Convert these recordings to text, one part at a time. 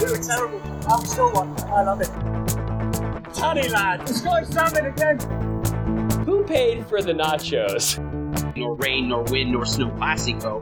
Were terrible. I'm still one. I love it. Tony lad, the sky's again. Who paid for the nachos? Nor rain, nor wind, nor snow classico.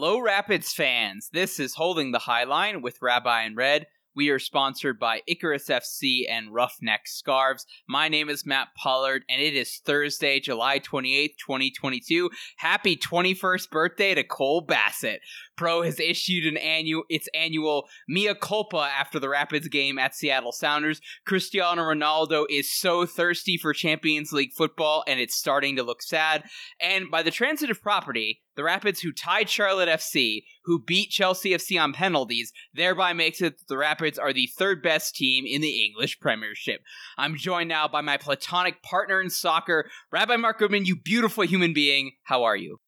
Hello, Rapids fans. This is Holding the High Line with Rabbi and Red. We are sponsored by Icarus FC and Roughneck Scarves. My name is Matt Pollard, and it is Thursday, July 28th, 2022. Happy 21st birthday to Cole Bassett. Pro has issued an annual its annual mea culpa after the Rapids game at Seattle Sounders. Cristiano Ronaldo is so thirsty for Champions League football, and it's starting to look sad. And by the transitive property, the Rapids who tied Charlotte FC, who beat Chelsea FC on penalties, thereby makes it that the Rapids are the third best team in the English Premiership. I'm joined now by my platonic partner in soccer, Rabbi Mark Goodman. You beautiful human being. How are you?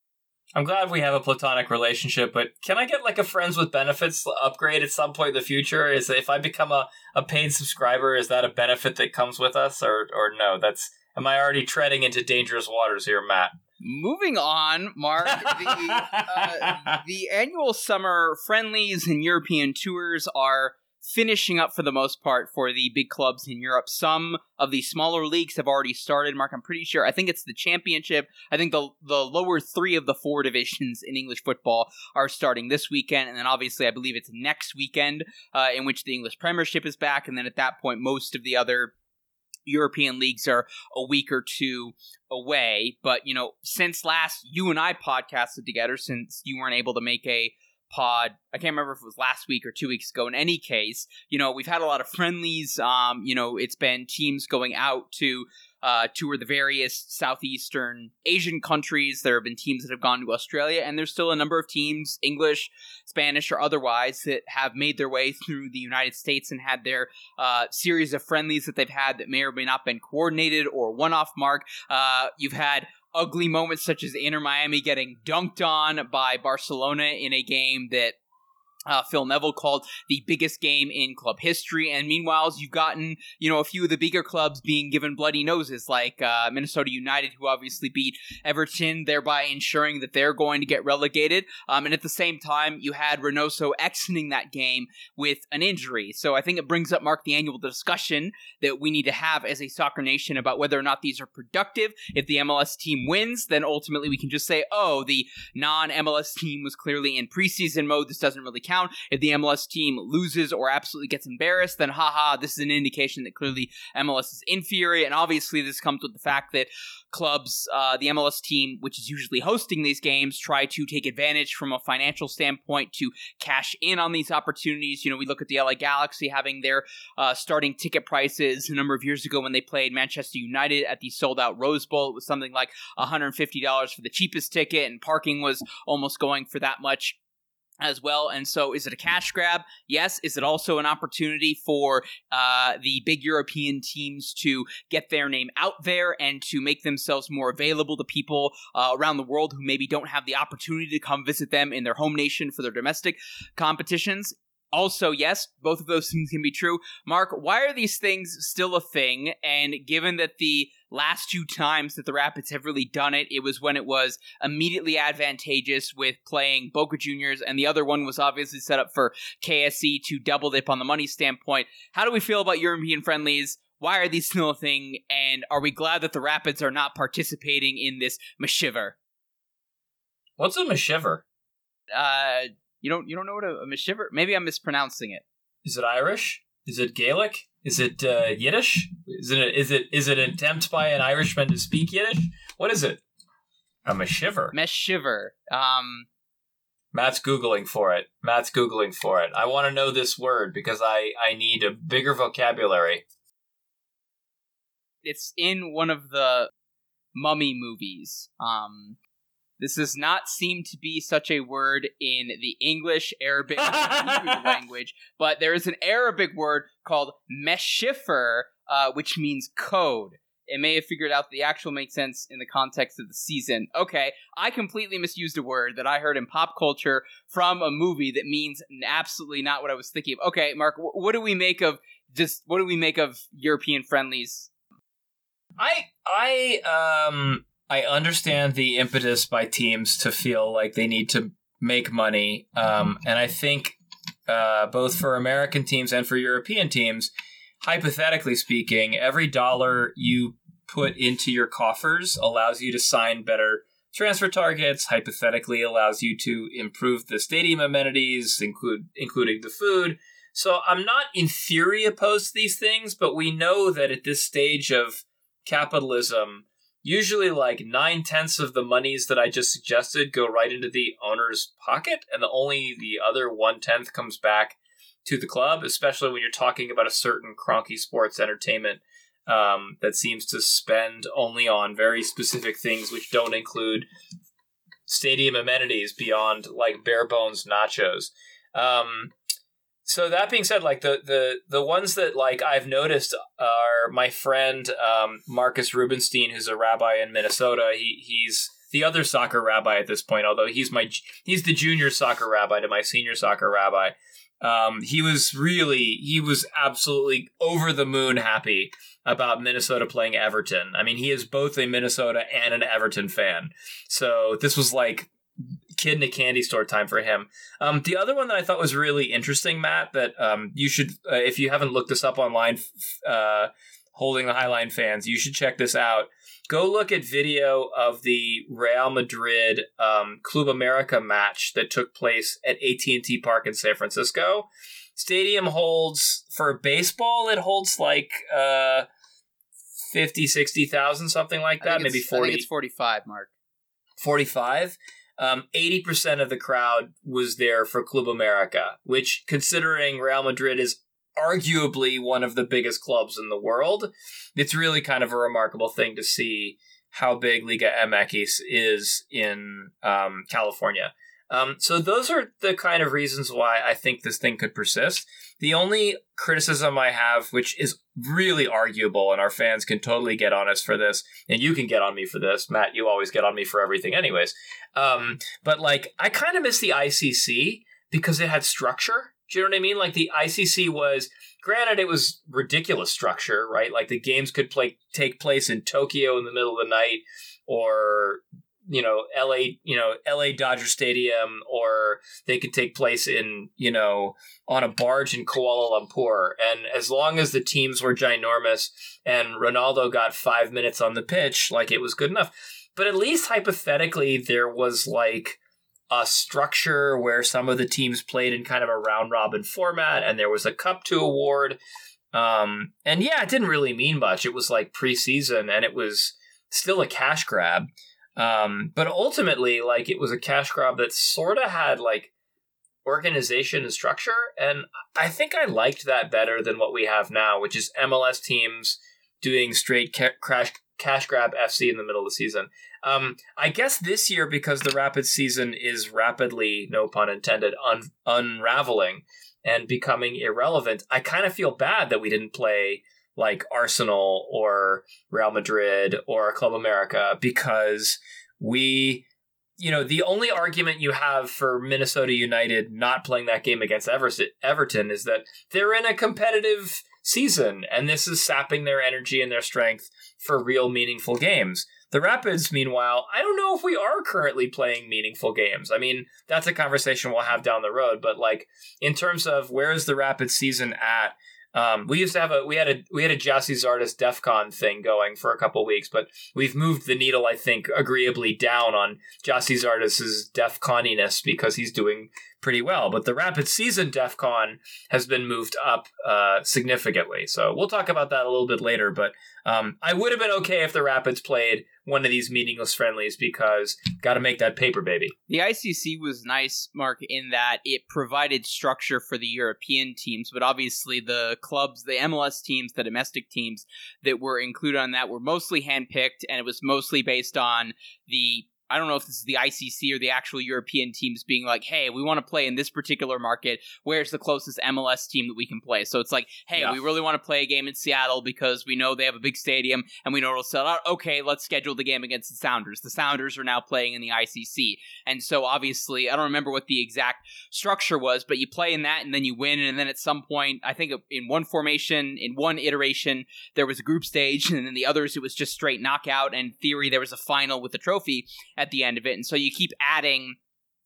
I'm glad we have a platonic relationship, but can I get like a friends with benefits upgrade at some point in the future? Is if I become a, a paid subscriber, is that a benefit that comes with us, or or no? That's am I already treading into dangerous waters here, Matt? Moving on, Mark. The, uh, the annual summer friendlies and European tours are finishing up for the most part for the big clubs in Europe. Some of the smaller leagues have already started. Mark, I'm pretty sure. I think it's the Championship. I think the the lower three of the four divisions in English football are starting this weekend, and then obviously I believe it's next weekend uh, in which the English Premiership is back, and then at that point most of the other European leagues are a week or two away. But, you know, since last you and I podcasted together, since you weren't able to make a pod, I can't remember if it was last week or two weeks ago. In any case, you know, we've had a lot of friendlies. Um, you know, it's been teams going out to uh, tour the various southeastern Asian countries. There have been teams that have gone to Australia, and there's still a number of teams, English, Spanish, or otherwise, that have made their way through the United States and had their uh, series of friendlies that they've had that may or may not been coordinated or one-off mark. Uh, you've had ugly moments such as Inter Miami getting dunked on by Barcelona in a game that uh, Phil Neville called the biggest game in club history. And meanwhile, you've gotten, you know, a few of the bigger clubs being given bloody noses, like uh, Minnesota United, who obviously beat Everton, thereby ensuring that they're going to get relegated. Um, and at the same time, you had Reynoso exiting that game with an injury. So I think it brings up, Mark, the annual discussion that we need to have as a soccer nation about whether or not these are productive. If the MLS team wins, then ultimately we can just say, oh, the non MLS team was clearly in preseason mode. This doesn't really. If the MLS team loses or absolutely gets embarrassed, then haha, this is an indication that clearly MLS is inferior. And obviously, this comes with the fact that clubs, uh, the MLS team, which is usually hosting these games, try to take advantage from a financial standpoint to cash in on these opportunities. You know, we look at the LA Galaxy having their uh, starting ticket prices a number of years ago when they played Manchester United at the sold out Rose Bowl. It was something like $150 for the cheapest ticket, and parking was almost going for that much as well. And so, is it a cash grab? Yes. Is it also an opportunity for uh, the big European teams to get their name out there and to make themselves more available to people uh, around the world who maybe don't have the opportunity to come visit them in their home nation for their domestic competitions? Also, yes, both of those things can be true. Mark, why are these things still a thing? And given that the last two times that the Rapids have really done it, it was when it was immediately advantageous with playing Boca Juniors, and the other one was obviously set up for KSE to double dip on the money standpoint. How do we feel about European friendlies? Why are these still a thing? And are we glad that the Rapids are not participating in this mashiver? What's a mashiver? Uh, you don't you don't know what a, a mashiver? Maybe I'm mispronouncing it. Is it Irish? Is it Gaelic? Is it uh, Yiddish? Is it a, is it is it an attempt by an Irishman to speak Yiddish? What is it? A mashiver. Meshiver. Um, Matt's googling for it. Matt's googling for it. I want to know this word because I I need a bigger vocabulary. it's in one of the mummy movies. Um, This does not seem to be such a word in the English, Arabic, language, but there is an Arabic word called meshifer, uh, which means code. It may have figured out the actual makes sense in the context of the season. Okay, I completely misused a word that I heard in pop culture from a movie that means absolutely not what I was thinking of. Okay, Mark, wh- what do we make of just what do we make of European friendlies? I I um I understand the impetus by teams to feel like they need to make money, um, and I think uh, both for American teams and for European teams, hypothetically speaking, every dollar you put into your coffers allows you to sign better transfer targets. Hypothetically, allows you to improve the stadium amenities, include including the food. So I'm not in theory opposed to these things, but we know that at this stage of capitalism, usually like nine tenths of the monies that I just suggested go right into the owner's pocket, and the only the other one tenth comes back to the club, especially when you're talking about a certain Kroenke sports entertainment um, that seems to spend only on very specific things, which don't include stadium amenities beyond like bare bones nachos. Um, so that being said, like the the the ones that like I've noticed are my friend um, Marcus Rubenstein, who's a rabbi in Minnesota. He he's the other soccer rabbi at this point, although he's my he's the junior soccer rabbi to my senior soccer rabbi. Um, he was really he was absolutely over the moon happy about Minnesota playing Everton. I mean, he is both a Minnesota and an Everton fan. So this was like kid in a candy store time for him. Um, the other one that I thought was really interesting, Matt, that um, you should, uh, if you haven't looked this up online, uh, holding the Highline fans, you should check this out. Go look at video of the Real Madrid um, Club America match that took place at AT&T Park in San Francisco. Stadium holds for baseball. It holds like uh, 50, 60,000, something like that. Maybe it's- I 40. think it's forty-five, Mark. 45 um, 80% of the crowd was there for Club America, which, considering Real Madrid is arguably one of the biggest clubs in the world, it's really kind of a remarkable thing to see how big Liga MX is in um, California. Um, so those are the kind of reasons why I think this thing could persist. The only criticism I have, which is really arguable, and our fans can totally get on us for this, and you can get on me for this, Matt. You always get on me for everything, anyways. Um, but like, I kind of miss the ICC because it had structure. Do you know what I mean? Like the ICC was, granted, it was ridiculous structure, right? Like the games could play take place in Tokyo in the middle of the night, or you know, LA, you know, LA Dodger Stadium, or they could take place in, you know, on a barge in Kuala Lumpur. And as long as the teams were ginormous and Ronaldo got five minutes on the pitch, like it was good enough. But at least hypothetically, there was like a structure where some of the teams played in kind of a round robin format, and there was a cup to award. Um, and yeah, it didn't really mean much. It was like preseason, and it was still a cash grab. Um, but ultimately, like it was a cash grab that sort of had like organization and structure, and I think I liked that better than what we have now, which is MLS teams doing straight ca- crash cash grab FC in the middle of the season. Um, I guess this year because the rapid season is rapidly, no pun intended, un- unraveling and becoming irrelevant. I kind of feel bad that we didn't play like Arsenal or Real Madrid or Club America because we you know the only argument you have for Minnesota United not playing that game against Everton is that they're in a competitive season and this is sapping their energy and their strength for real meaningful games. The Rapids, meanwhile, I don't know if we are currently playing meaningful games. I mean, that's a conversation we'll have down the road, but like in terms of where is the Rapids season at? Um, we used to have a we had a we had a Gyasi Zardes DEF CON thing going for a couple weeks, but we've moved the needle, I think, agreeably down on Gyasi Zardes's DEF CONiness because he's doing pretty well. But the rapid season DEF CON has been moved up uh, significantly. So we'll talk about that a little bit later. But um, I would have been okay if the Rapids played one of these meaningless friendlies because got to make that paper, baby. The ICC was nice, Mark, in that it provided structure for the European teams, but obviously the clubs, the MLS teams, the domestic teams that were included on that were mostly handpicked, and it was mostly based on the I don't know if this is the ICC or the actual European teams being like, hey, we want to play in this particular market. Where's the closest MLS team that we can play? So it's like, hey, Yeah. we really want to play a game in Seattle because we know they have a big stadium and we know it'll sell out. Okay, let's schedule the game against the Sounders. The Sounders are now playing in the ICC. And so obviously, I don't remember what the exact structure was, but you play in that and then you win. And then at some point, I think in one formation, in one iteration, there was a group stage, and then the others, it was just straight knockout. And in theory, there was a final with a trophy at the end of it. And so you keep adding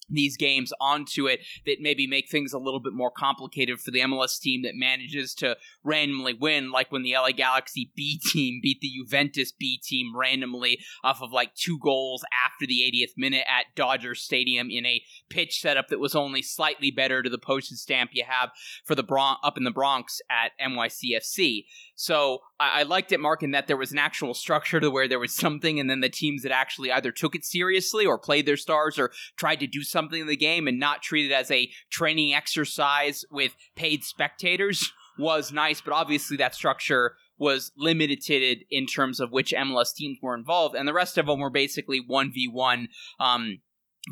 these games onto it that maybe make things a little bit more complicated for the MLS team that manages to randomly win, like when the LA Galaxy B team beat the Juventus B team randomly off of like two goals after the 80th minute at Dodger Stadium in a pitch setup that was only slightly better to the postage stamp you have for the Bron- up in the Bronx at NYCFC. So I-, I liked it, Mark, in that there was an actual structure to where there was something, and then the teams that actually either took it seriously or played their stars or tried to do something in the game and not treat it as a training exercise with paid spectators was nice. But obviously, that structure was limited in terms of which MLS teams were involved, and the rest of them were basically one v one. Um,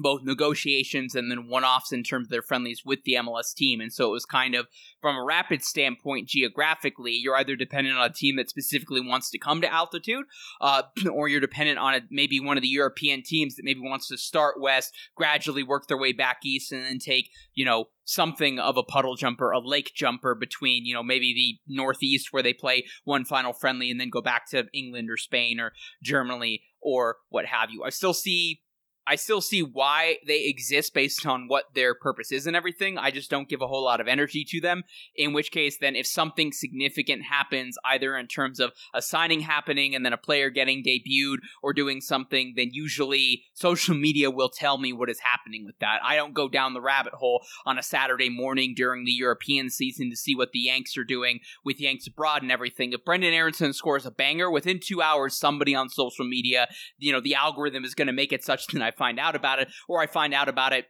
Both negotiations and then one-offs in terms of their friendlies with the MLS team. And so it was kind of from a rapid standpoint geographically, you're either dependent on a team that specifically wants to come to altitude, uh, or you're dependent on a, maybe one of the European teams that maybe wants to start west, gradually work their way back east, and then take, you know, something of a puddle jumper, a lake jumper between, you know, maybe the northeast where they play one final friendly and then go back to England or Spain or Germany or what have you. I still see I still see why they exist based on what their purpose is and everything. I just don't give a whole lot of energy to them. In which case, then if something significant happens, either in terms of a signing happening and then a player getting debuted or doing something, then usually social media will tell me what is happening with that. I don't go down the rabbit hole on a Saturday morning during the European season to see what the Yanks are doing with Yanks abroad and everything. If Brenden Aaronson scores a banger, within two hours, somebody on social media, you know, the algorithm is going to make it such that I find out about it, or I find out about it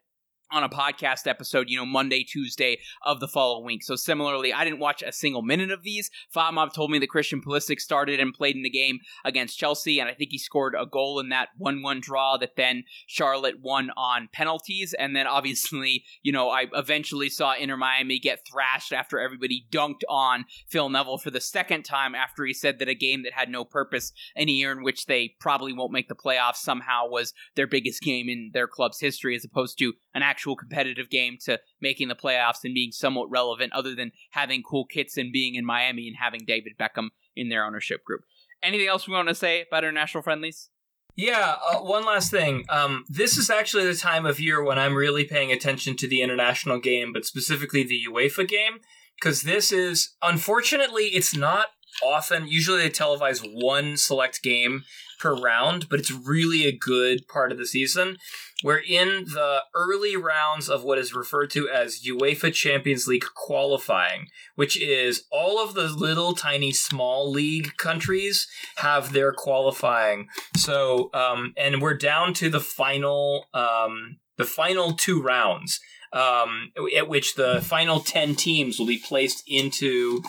on a podcast episode, you know, Monday, Tuesday of the following week. So similarly, I didn't watch a single minute of these. FotMob told me that Christian Pulisic started and played in the game against Chelsea, and I think he scored a goal in that 1-1 draw that then Charlotte won on penalties. And then obviously, you know, I eventually saw Inter Miami get thrashed after everybody dunked on Phil Neville for the second time after he said that a game that had no purpose in a year in which they probably won't make the playoffs somehow was their biggest game in their club's history as opposed to an actual competitive game to making the playoffs and being somewhat relevant other than having cool kits and being in Miami and having David Beckham in their ownership group. Anything else we want to say about international friendlies? Yeah, uh, one last thing. Um, this is actually the time of year when I'm really paying attention to the international game, but specifically the UEFA game, because this is, unfortunately, it's not often. Usually they televise one select game per round, but it's really a good part of the season. We're in the early rounds of what is referred to as UEFA Champions League qualifying, which is all of the little tiny small league countries have their qualifying. So, um, and we're down to the final, um, the final two rounds, um, at which the final ten teams will be placed into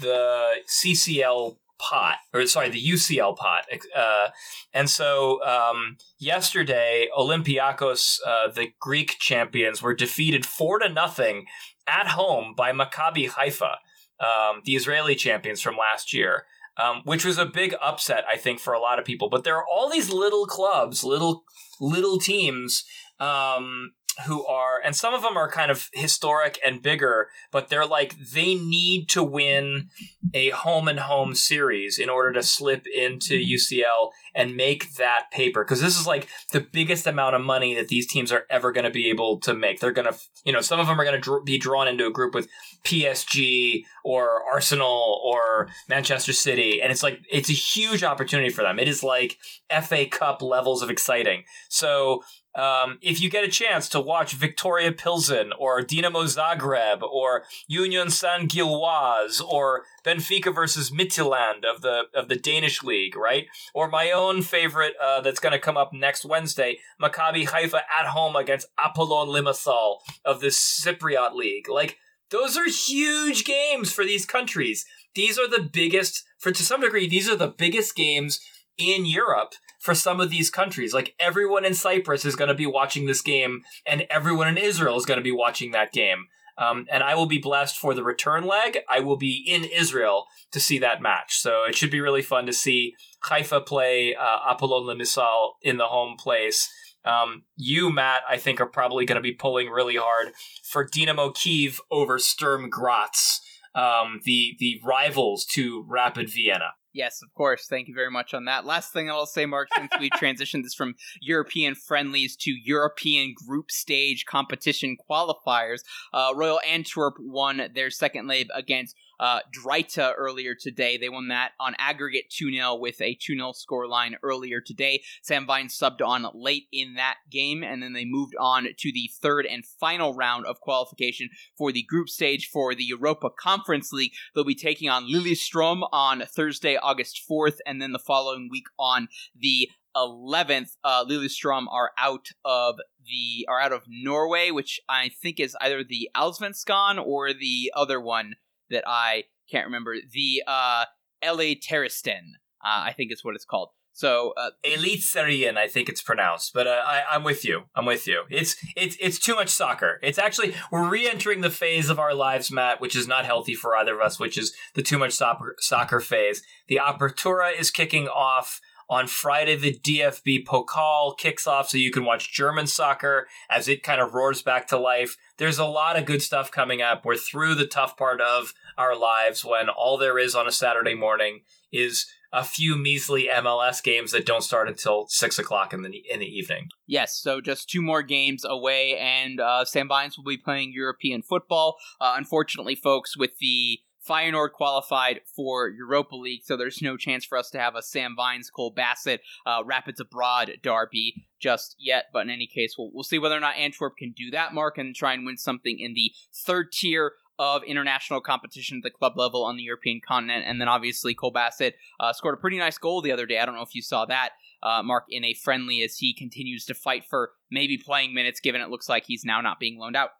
the CCL pot, or sorry, the UCL pot. Uh, and so um, yesterday, Olympiakos, uh, the Greek champions, were defeated four to nothing at home by Maccabi Haifa, um, the Israeli champions from last year. Um, which was a big upset, I think, for a lot of people. But there are all these little clubs, little little teams um, who are, and some of them are kind of historic and bigger, but they're like they need to win a home and home series in order to slip into UCL and make that paper because this is like the biggest amount of money that these teams are ever going to be able to make. They're going to, you know, some of them are going to dr- be drawn into a group with PSG or Arsenal or Manchester City, and it's like it's a huge opportunity for them. It is like FA Cup levels of exciting. So um, if you get a chance to watch Victoria Pilsen or Dinamo Zagreb or Union San Gilloise or Benfica versus Midtjylland of the of the Danish league, right? Or my own favorite uh, that's going to come up next Wednesday, Maccabi Haifa at home against Apollon Limassol of the Cypriot league. Like those are huge games for these countries. These are the biggest, for to some degree, these are the biggest games in Europe for some of these countries. Like everyone in Cyprus is going to be watching this game, and everyone in Israel is going to be watching that game. Um, and I will be blessed for the return leg. I will be in Israel to see that match. So it should be really fun to see Haifa play uh, Apollon Limassol in the home place. Um, you, Matt, I think are probably going to be pulling really hard for Dynamo Kiev over Sturm Graz, um, the the rivals to Rapid Vienna. Yes, of course. Thank you very much on that. Last thing I'll say, Mark, since we transitioned this from European friendlies to European group stage competition qualifiers, uh, Royal Antwerp won their second leg against uh, Drita earlier today. They won that on aggregate 2 0 with a 2 0 scoreline earlier today. Sam Vines subbed on late in that game, and then they moved on to the third and final round of qualification for the group stage for the Europa Conference League. They'll be taking on Lillestrøm on Thursday, August 4th, and then the following week on the 11th, uh, Lillestrøm are out of the are out of Norway, which I think is either the Allsvenskan or the other one that I can't remember. The uh, LA Terraston, uh, I think is what it's called. So uh, Eliteserien, I think it's pronounced, but uh, I, I'm with you. I'm with you. It's it's it's too much soccer. It's actually we're re-entering the phase of our lives, Matt, which is not healthy for either of us, which is the too much soccer soccer phase. The Apertura is kicking off on Friday. The DFB Pokal kicks off, so you can watch German soccer as it kind of roars back to life. There's a lot of good stuff coming up. We're through the tough part of our lives when all there is on a Saturday morning is a few measly MLS games that don't start until six o'clock in the in the evening. Yes, so just two more games away, and uh, Sam Vines will be playing European football. Uh, unfortunately, folks, with the Feyenoord qualified for Europa League, so there's no chance for us to have a Sam Vines, Cole Bassett, uh, Rapids Abroad derby just yet. But in any case, we'll, we'll see whether or not Antwerp can do that, Mark, and try and win something in the third tier of international competition at the club level on the European continent. And then obviously Cole Bassett uh, scored a pretty nice goal the other day. I don't know if you saw that, uh, Mark, in a friendly as he continues to fight for maybe playing minutes, given it looks like he's now not being loaned out.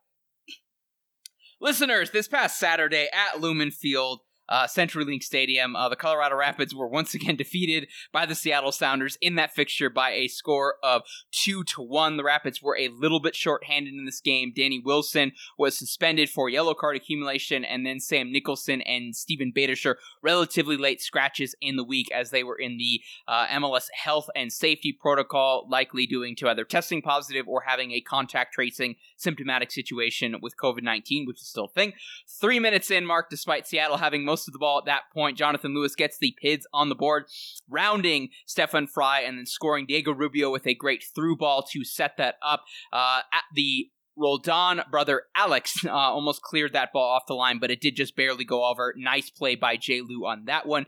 Listeners, this past Saturday at Lumen Field, uh, CenturyLink Stadium. Uh, the Colorado Rapids were once again defeated by the Seattle Sounders in that fixture by a score of two to one. The Rapids were a little bit short-handed in this game. Danny Wilson was suspended for yellow card accumulation, and then Sam Nicholson and Steven Beitashour relatively late scratches in the week as they were in the uh, MLS health and safety protocol, likely due to either testing positive or having a contact tracing symptomatic situation with COVID 19, which is still a thing. Three minutes in, Mark, despite Seattle having most of the ball at that point, Jonathan Lewis gets the PIDs on the board, rounding Stefan Frei and then scoring Diego Rubio with a great through ball to set that up. Uh, at the Roldan brother Alex uh, almost cleared that ball off the line, but it did just barely go over. Nice play by Jay Lou on that one.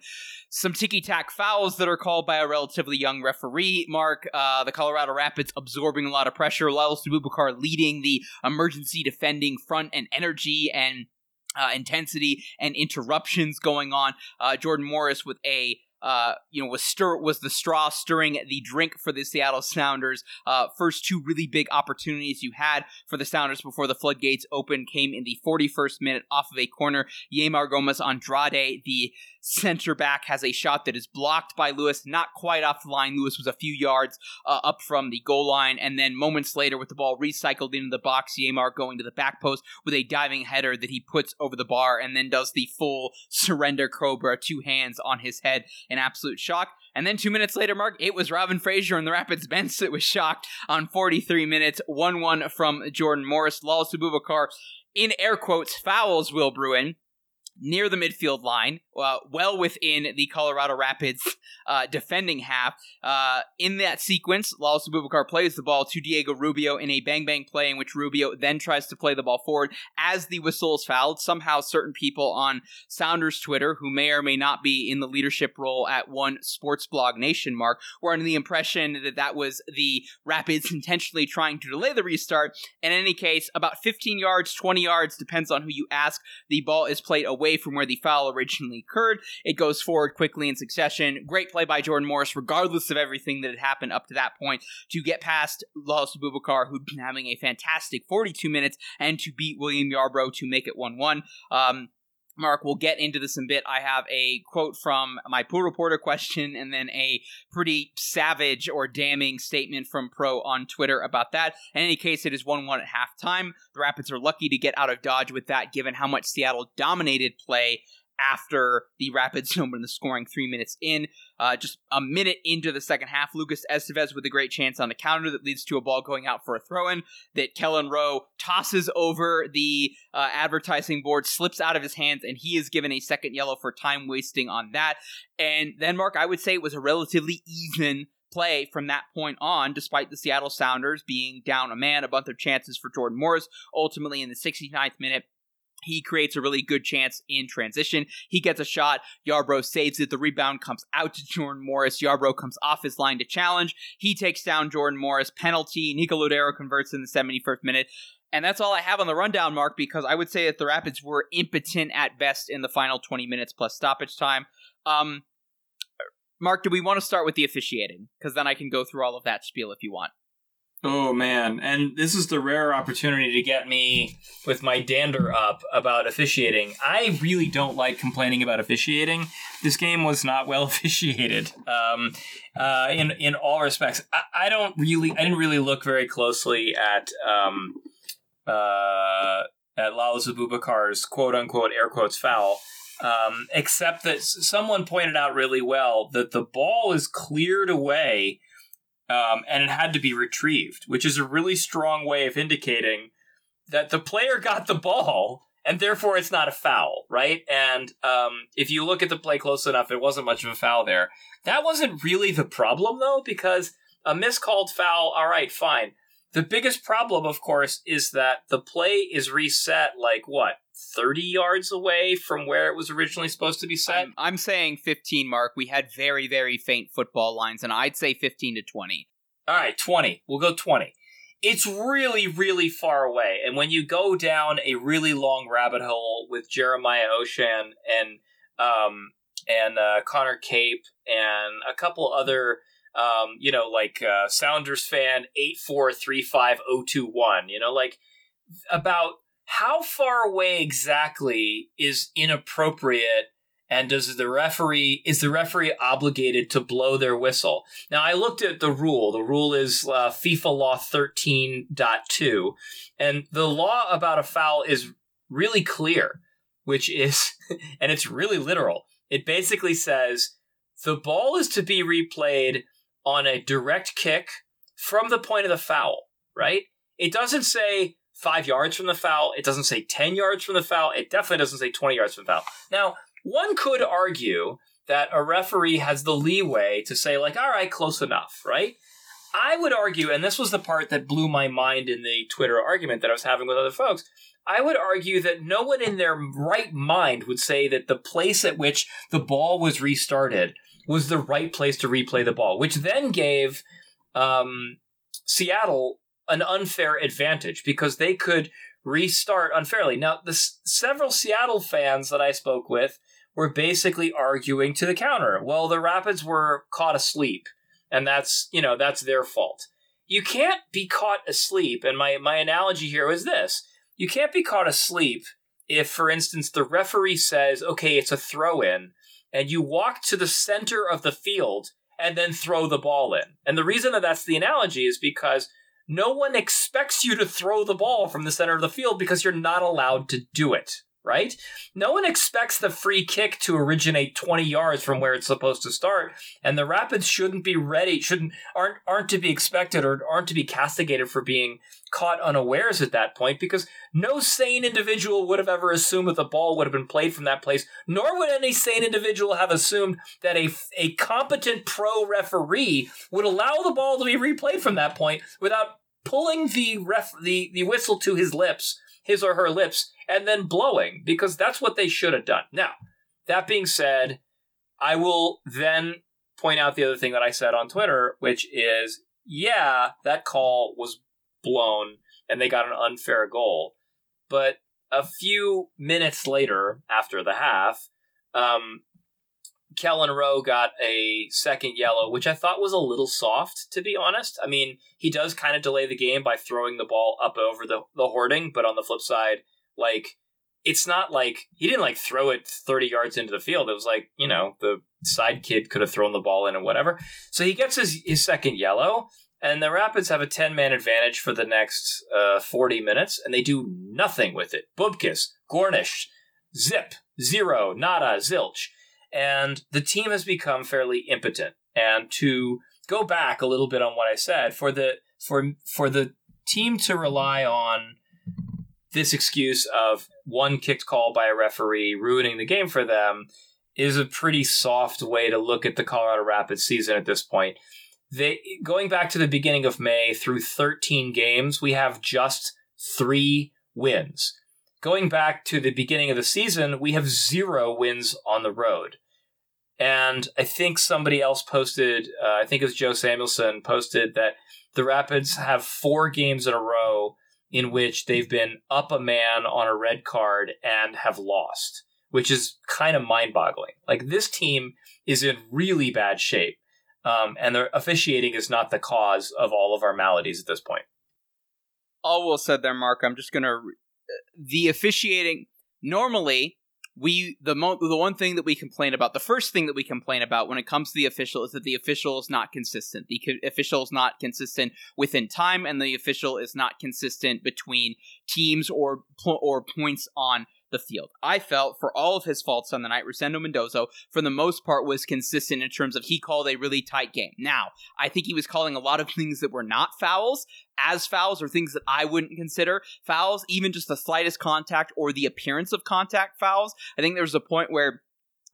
Some ticky tack fouls that are called by a relatively young referee. Mark, uh, the Colorado Rapids absorbing a lot of pressure. Lalas Abubakar leading the emergency defending front and energy and uh, intensity and interruptions going on. Uh, Jordan Morris with a uh, you know, was stir was the straw stirring the drink for the Seattle Sounders. Uh, first two really big opportunities you had for the Sounders before the floodgates opened came in the 41st minute off of a corner. Yeimar Gomez Andrade, the center back, has a shot that is blocked by Lewis, not quite off the line. Lewis was a few yards uh, up from the goal line, and then moments later, with the ball recycled into the box, Yeimar going to the back post with a diving header that he puts over the bar, and then does the full surrender cobra, two hands on his head an absolute shock. And then two minutes later, Mark, it was Robin Fraser and the Rapids bench that was shocked on 43 minutes, 1 1 from Jordan Morris. Lalas Abubakar, in air quotes, fouls Will Bruin near the midfield line, uh, well within the Colorado Rapids uh, defending half. Uh, in that sequence, Lalas Abubakar plays the ball to Diego Rubio in a bang bang play in which Rubio then tries to play the ball forward as the whistle is fouled. Somehow, certain people on Sounders Twitter, who may or may not be in the leadership role at one sports blog nation, Mark, were under the impression that that was the Rapids intentionally trying to delay the restart. In any case, about 15 yards, 20 yards, depends on who you ask. The ball is played away from where the foul originally occurred. It goes forward quickly in succession. Great play by Jordan Morris, regardless of everything that had happened up to that point, to get past Lalas Abubakar, who'd been having a fantastic 42 minutes, and to beat William Yarbrough to make it 1 1. Um, Mark, we'll get into this in a bit. I have a quote from my pool reporter question and then a pretty savage or damning statement from Pro on Twitter about that. In any case, it is 1 1 at halftime. The Rapids are lucky to get out of Dodge with that, given how much Seattle dominated play after the Rapids opened the scoring three minutes in. Uh, just a minute into the second half, Lucas Esteves with a great chance on the counter that leads to a ball going out for a throw in that Kelyn Rowe tosses over the uh, advertising board, slips out of his hands, and he is given a second yellow for time wasting on that. And then, Mark, I would say it was a relatively even play from that point on, despite the Seattle Sounders being down a man, a bunch of chances for Jordan Morris. Ultimately, in the 69th minute, he creates a really good chance in transition. He gets a shot. Yarbrough saves it. The rebound comes out to Jordan Morris. Yarbrough comes off his line to challenge. He takes down Jordan Morris. Penalty. Nico Lodeiro converts in the 71st minute. And that's all I have on the rundown, Mark, because I would say that the Rapids were impotent at best in the final 20 minutes plus stoppage time. Um, Mark, do we want to start with the officiating? Because then I can go through all of that spiel if you want. Oh man, and this is the rare opportunity to get me with my dander up about officiating. I really don't like complaining about officiating. This game was not well officiated um, uh, in in all respects. I, I, don't really, I didn't really look very closely at um, uh, at Lalas Abubakar's quote unquote air quotes foul. Um, except that someone pointed out really well that the ball is cleared away um, and it had to be retrieved, which is a really strong way of indicating that the player got the ball and therefore it's not a foul, right? And um, if you look at the play close enough, it wasn't much of a foul there. That wasn't really the problem, though, because a miscalled foul, all right, fine. The biggest problem, of course, is that the play is reset like what, 30 yards away from where it was originally supposed to be set? I'm, I'm saying 15, Mark. We had very, very faint football lines, and I'd say 15 to 20. All right, 20. We'll go 20. It's really, really far away. And when you go down a really long rabbit hole with Jeremiah Oshan and um, and uh, Connor Cape and a couple other um, you know, like uh, Sounders fan eight four three five zero two one. You know, like about how far away exactly is inappropriate and does the referee is the referee obligated to blow their whistle now i looked at the rule the rule is uh, fifa law 13.2 and the law about a foul is really clear which is and it's really literal it basically says the ball is to be replayed on a direct kick from the point of the foul, right? It doesn't say five yards from the foul. It doesn't say 10 yards from the foul. It definitely doesn't say 20 yards from the foul. Now, one could argue that a referee has the leeway to say, like, all right, close enough, right? I would argue, and this was the part that blew my mind in the Twitter argument that I was having with other folks. I would argue that no one in their right mind would say that the place at which the ball was restarted was the right place to replay the ball, which then gave um, Seattle an unfair advantage because they could restart unfairly. Now, the s- several Seattle fans that I spoke with were basically arguing to the counter. Well, the Rapids were caught asleep, and that's you know that's their fault. You can't be caught asleep, and my my analogy here is this: you can't be caught asleep if, for instance, the referee says, "Okay, it's a throw in." And you walk to the center of the field and then throw the ball in. And the reason that that's the analogy is because no one expects you to throw the ball from the center of the field because you're not allowed to do it right? No one expects the free kick to originate 20 yards from where it's supposed to start, and the Rapids shouldn't be ready, shouldn't aren't aren't to be expected or aren't to be castigated for being caught unawares at that point because no sane individual would have ever assumed that the ball would have been played from that place, nor would any sane individual have assumed that a, a competent pro referee would allow the ball to be replayed from that point without pulling the ref the, the whistle to his lips, his or her lips, and then blowing because that's what they should have done. Now, that being said, I will then point out the other thing that I said on Twitter, which is yeah, that call was blown and they got an unfair goal. But a few minutes later, after the half, um, Kelyn Rowe got a second yellow, which I thought was a little soft, to be honest. I mean, he does kind of delay the game by throwing the ball up over the, the hoarding, but on the flip side, like it's not like he didn't like throw it 30 yards into the field. It was like, you know, the side kid could have thrown the ball in and whatever. So he gets his, his second yellow, and the Rapids have a 10 man advantage for the next uh, 40 minutes, and they do nothing with it. Bubkis, Gornish, zip, zero, nada, zilch. And the team has become fairly impotent. And to go back a little bit on what I said, for the for for the team to rely on this excuse of one kicked call by a referee ruining the game for them is a pretty soft way to look at the Colorado Rapids season at this point. They going back to the beginning of May through 13 games, we have just 3 wins. Going back to the beginning of the season, we have 0 wins on the road. And I think somebody else posted, uh, I think it was Joe Samuelson posted that the Rapids have 4 games in a row in which they've been up a man on a red card and have lost, which is kind of mind boggling. Like this team is in really bad shape, um, and the officiating is not the cause of all of our maladies at this point. All well said there, Mark. I'm just gonna the officiating. Normally, we the mo- the one thing that we complain about, the first thing that we complain about when it comes to the official is that the official is not consistent. The co- official is not consistent within time, and the official is not consistent between teams or po- or points on the field. I felt for all of his faults on the night, Rosendo Mendoza, for the most part, was consistent in terms of he called a really tight game. Now, I think he was calling a lot of things that were not fouls as fouls or things that I wouldn't consider fouls, even just the slightest contact or the appearance of contact fouls. I think there was a point where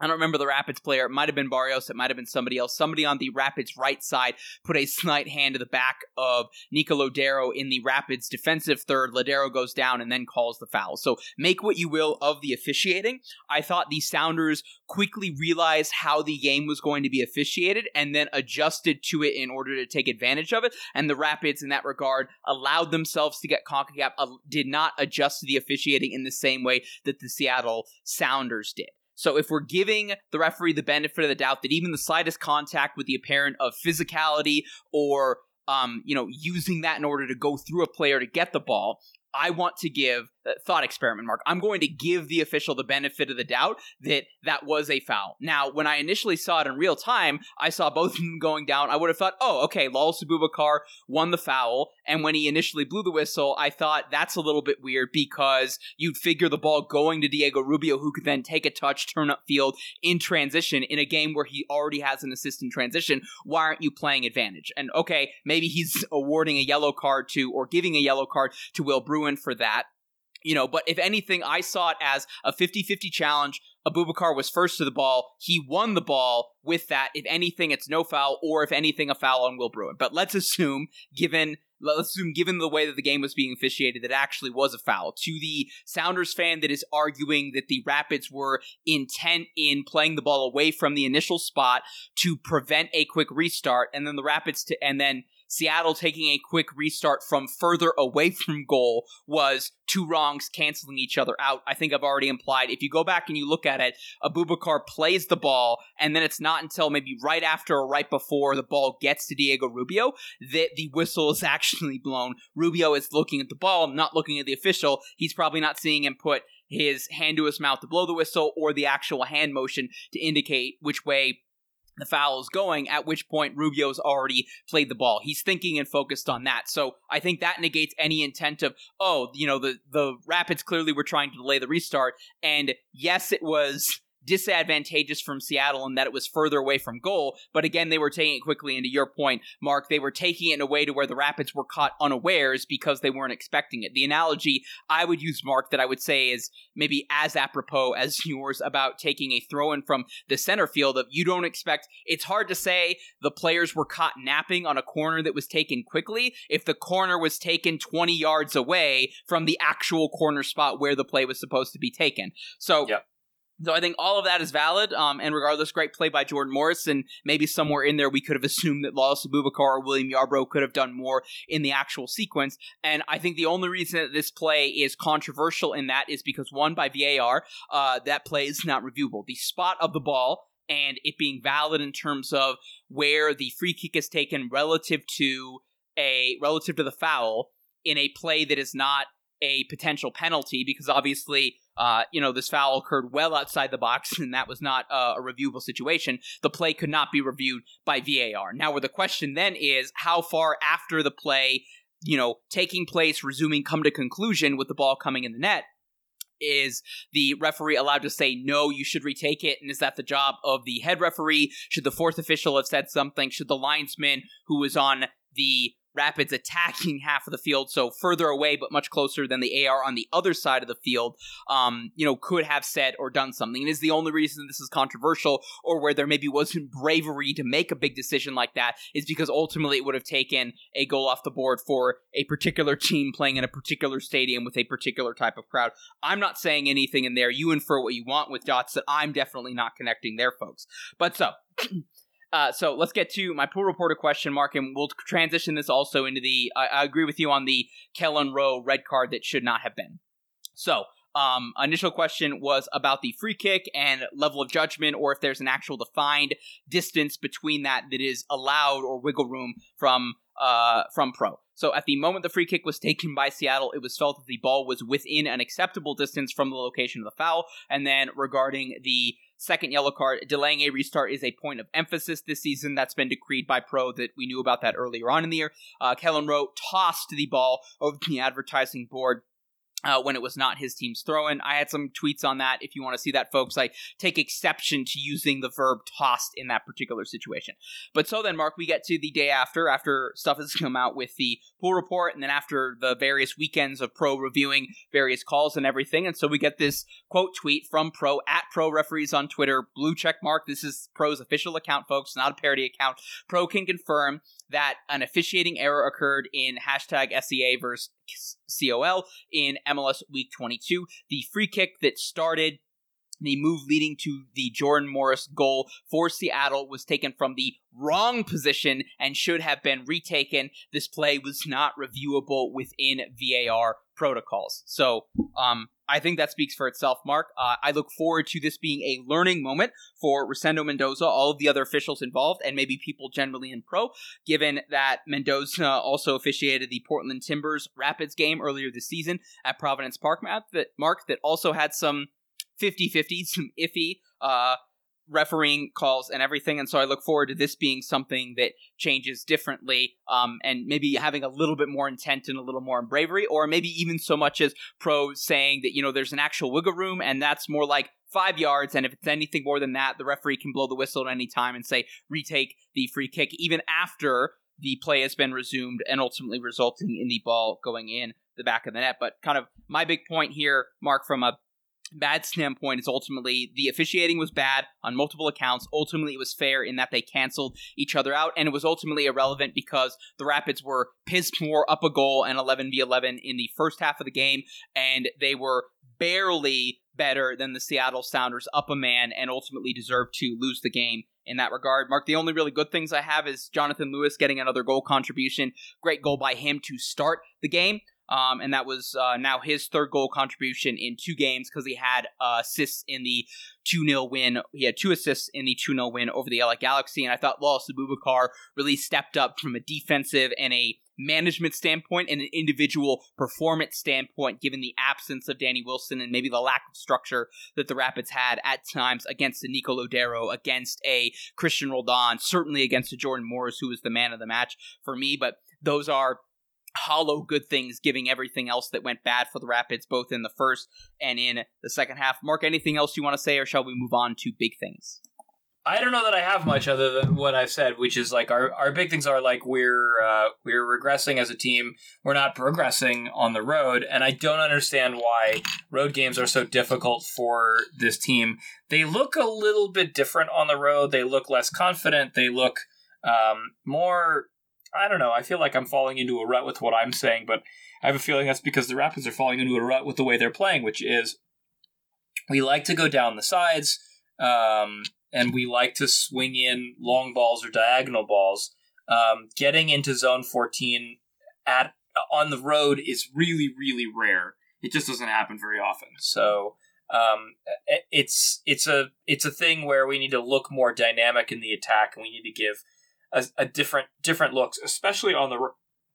I don't remember the Rapids player. It might have been Barrios. It might have been somebody else. Somebody on the Rapids right side put a slight hand to the back of Nico Lodeiro in the Rapids defensive third. Lodeiro goes down and then calls the foul. So make what you will of the officiating. I thought the Sounders quickly realized how the game was going to be officiated and then adjusted to it in order to take advantage of it. And the Rapids, in that regard, allowed themselves to get CONCACAF, uh, did not adjust to the officiating in the same way that the Seattle Sounders did. So if we're giving the referee the benefit of the doubt that even the slightest contact with the apparent of physicality or um, you know, using that in order to go through a player to get the ball, I want to give Uh, thought experiment, Mark. I'm going to give the official the benefit of the doubt that that was a foul. Now, when I initially saw it in real time, I saw both of them going down. I would have thought, oh, okay, Lalas Abubakar won the foul. And when he initially blew the whistle, I thought that's a little bit weird because you'd figure the ball going to Diego Rubio, who could then take a touch, turn up field in transition in a game where he already has an assist in transition. Why aren't you playing advantage? And okay, maybe he's awarding a yellow card to or giving a yellow card to Will Bruin for that you know, but if anything, I saw it as a 50 50 challenge. Abubakar was first to the ball. He won the ball with that. If anything, it's no foul, or if anything, a foul on Will Bruin. But let's assume, given let's assume, given the way that the game was being officiated, that actually was a foul. To the Sounders fan that is arguing that the Rapids were intent in playing the ball away from the initial spot to prevent a quick restart, and then the Rapids to and then Seattle taking a quick restart from further away from goal was two wrongs canceling each other out. I think I've already implied. If you go back and you look at it, Abubakar plays the ball, and then it's not until maybe right after or right before the ball gets to Diego Rubio that the whistle is actually blown. Rubio is looking at the ball, not looking at the official. He's probably not seeing him put his hand to his mouth to blow the whistle or the actual hand motion to indicate which way the foul is going, at which point Rubio's already played the ball. He's thinking and focused on that. So I think that negates any intent of, oh, you know, the, the Rapids clearly were trying to delay the restart. And yes, it was disadvantageous from Seattle in that it was further away from goal. But again, they were taking it quickly. And to your point, Mark, they were taking it in a way to where the Rapids were caught unawares because they weren't expecting it. The analogy I would use, Mark, that I would say is maybe as apropos as yours about taking a throw in from the center field of you don't expect it's hard to say the players were caught napping on a corner that was taken quickly if the corner was taken 20 yards away from the actual corner spot where the play was supposed to be taken. So Yep. So I think all of that is valid, um, and regardless, great play by Jordan Morris, and maybe somewhere in there we could have assumed that Lalas Abubakar or William Yarbrough could have done more in the actual sequence. And I think the only reason that this play is controversial in that is because one, by VAR, uh, that play is not reviewable. The spot of the ball and it being valid in terms of where the free kick is taken relative to a relative to the foul in a play that is not a potential penalty because obviously uh, you know, this foul occurred well outside the box and that was not uh, a reviewable situation, the play could not be reviewed by VAR. Now, where the question then is how far after the play, you know, taking place, resuming, come to conclusion with the ball coming in the net, is the referee allowed to say no you should retake it and is that the job of the head referee? Should the fourth official have said something? Should the linesman who was on the Rapids attacking half of the field, so further away but much closer than the AR on the other side of the field, um, you know, could have said or done something. And is the only reason this is controversial or where there maybe wasn't bravery to make a big decision like that is because ultimately it would have taken a goal off the board for a particular team playing in a particular stadium with a particular type of crowd. I'm not saying anything in there. You infer what you want with dots that I'm definitely not connecting there, folks. But so. Uh, so let's get to my pool reporter question mark, and we'll transition this also into the. I, I agree with you on the Kelyn Rowe red card that should not have been. So, um, initial question was about the free kick and level of judgment, or if there's an actual defined distance between that that is allowed or wiggle room from uh, from pro. So at the moment the free kick was taken by Seattle, it was felt that the ball was within an acceptable distance from the location of the foul. And then regarding the second yellow card. Delaying a restart is a point of emphasis this season. That's been decreed by Pro that we knew about that earlier on in the year. Uh, Kelyn Rowe tossed the ball over the advertising board uh, when it was not his team's throw in. I had some tweets on that. If you want to see that, folks, I take exception to using the verb tossed in that particular situation. But so then, Mark, we get to the day after, after stuff has come out with the pool report, and then after the various weekends of Pro reviewing various calls and everything. And so we get this quote tweet from Pro at Pro Referees on Twitter, blue check mark. This is Pro's official account, folks, not a parody account. Pro can confirm that an officiating error occurred in hashtag SEA versus COL in MLS Week 22. The free kick that started the move leading to the Jordan Morris goal for Seattle was taken from the wrong position and should have been retaken. This play was not reviewable within VAR protocols. So, um, I think that speaks for itself, Mark. Uh, I look forward to this being a learning moment for Rosendo Mendoza, all of the other officials involved, and maybe people generally in pro, given that Mendoza also officiated the Portland Timbers Rapids game earlier this season at Providence Park, Matt, that, Mark, that also had some 50 50, some iffy uh, refereeing calls and everything. And so I look forward to this being something that changes differently um, and maybe having a little bit more intent and a little more bravery, or maybe even so much as pro saying that, you know, there's an actual wiggle room and that's more like five yards. And if it's anything more than that, the referee can blow the whistle at any time and say, retake the free kick, even after the play has been resumed and ultimately resulting in the ball going in the back of the net. But kind of my big point here, Mark, from a bad standpoint is ultimately the officiating was bad on multiple accounts. Ultimately, it was fair in that they canceled each other out, and it was ultimately irrelevant because the Rapids were pissed more up a goal and 11 v 11 in the first half of the game, and they were barely better than the Seattle Sounders up a man and ultimately deserved to lose the game in that regard. Mark, the only really good things I have is Jonathan Lewis getting another goal contribution. Great goal by him to start the game. Um, and that was uh, now his third goal contribution in two games because he had uh, assists in the 2 0 win. He had two assists in the 2 0 win over the LA Galaxy. And I thought Lalas Abubakar really stepped up from a defensive and a management standpoint and an individual performance standpoint, given the absence of Danny Wilson and maybe the lack of structure that the Rapids had at times against a Nico Lodeiro, against a Christian Roldan, certainly against a Jordan Morris, who was the man of the match for me. But those are hollow good things, giving everything else that went bad for the Rapids, both in the first and in the second half. Mark, anything else you want to say, or shall we move on to big things? I don't know that I have much other than what I've said, which is like our, our big things are like we're uh, we're regressing as a team. We're not progressing on the road, and I don't understand why road games are so difficult for this team. They look a little bit different on the road. They look less confident. They look um, more I don't know. I feel like I'm falling into a rut with what I'm saying, but I have a feeling that's because the Rapids are falling into a rut with the way they're playing, which is we like to go down the sides, um, and we like to swing in long balls or diagonal balls. Um, getting into zone 14 at on the road is really, really rare. It just doesn't happen very often. So um, it's it's a it's a thing where we need to look more dynamic in the attack, and we need to give a, a different different looks, especially on the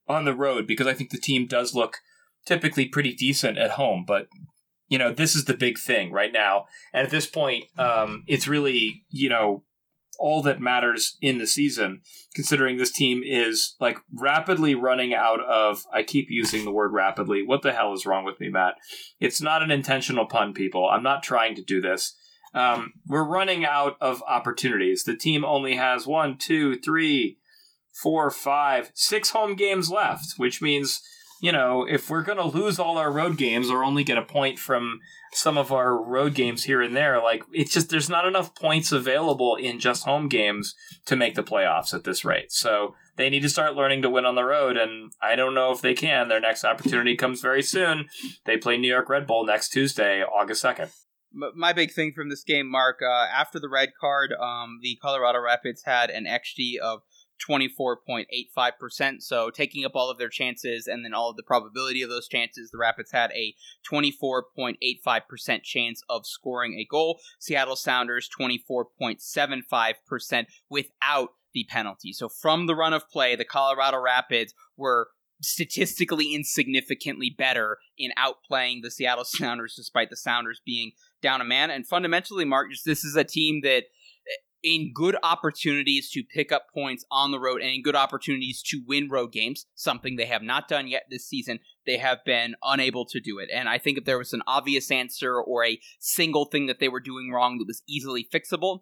on the road, because I think the team does look typically pretty decent at home. But you know, this is the big thing right now. And at this point, um, it's really, you know, all that matters in the season, considering this team is like rapidly running out of. I keep using the word rapidly. What the hell is wrong with me, Matt? It's not an intentional pun, people. I'm not trying to do this. Um, we're running out of opportunities. The team only has one, two, three, four, five, six home games left, which means you know, if we're going to lose all our road games or only get a point from some of our road games here and there, like it's just there's not enough points available in just home games to make the playoffs at this rate. So they need to start learning to win on the road, and I don't know if they can. Their next opportunity comes very soon. They play New York Red Bull next Tuesday, August second. My big thing from this game, Mark, uh, after the red card, um, the Colorado Rapids had an XG of 24.85%. So taking up all of their chances and then all of the probability of those chances, the Rapids had a 24.85% chance of scoring a goal. Seattle Sounders 24.75% without the penalty. So from the run of play, the Colorado Rapids were statistically insignificantly better in outplaying the Seattle Sounders despite the Sounders being down a man. And fundamentally, Mark, this is a team that eh, in good opportunities to pick up points on the road and in good opportunities to win road games, something they have not done yet this season. They have been unable to do it. And I think if there was an obvious answer or a single thing that they were doing wrong that was easily fixable,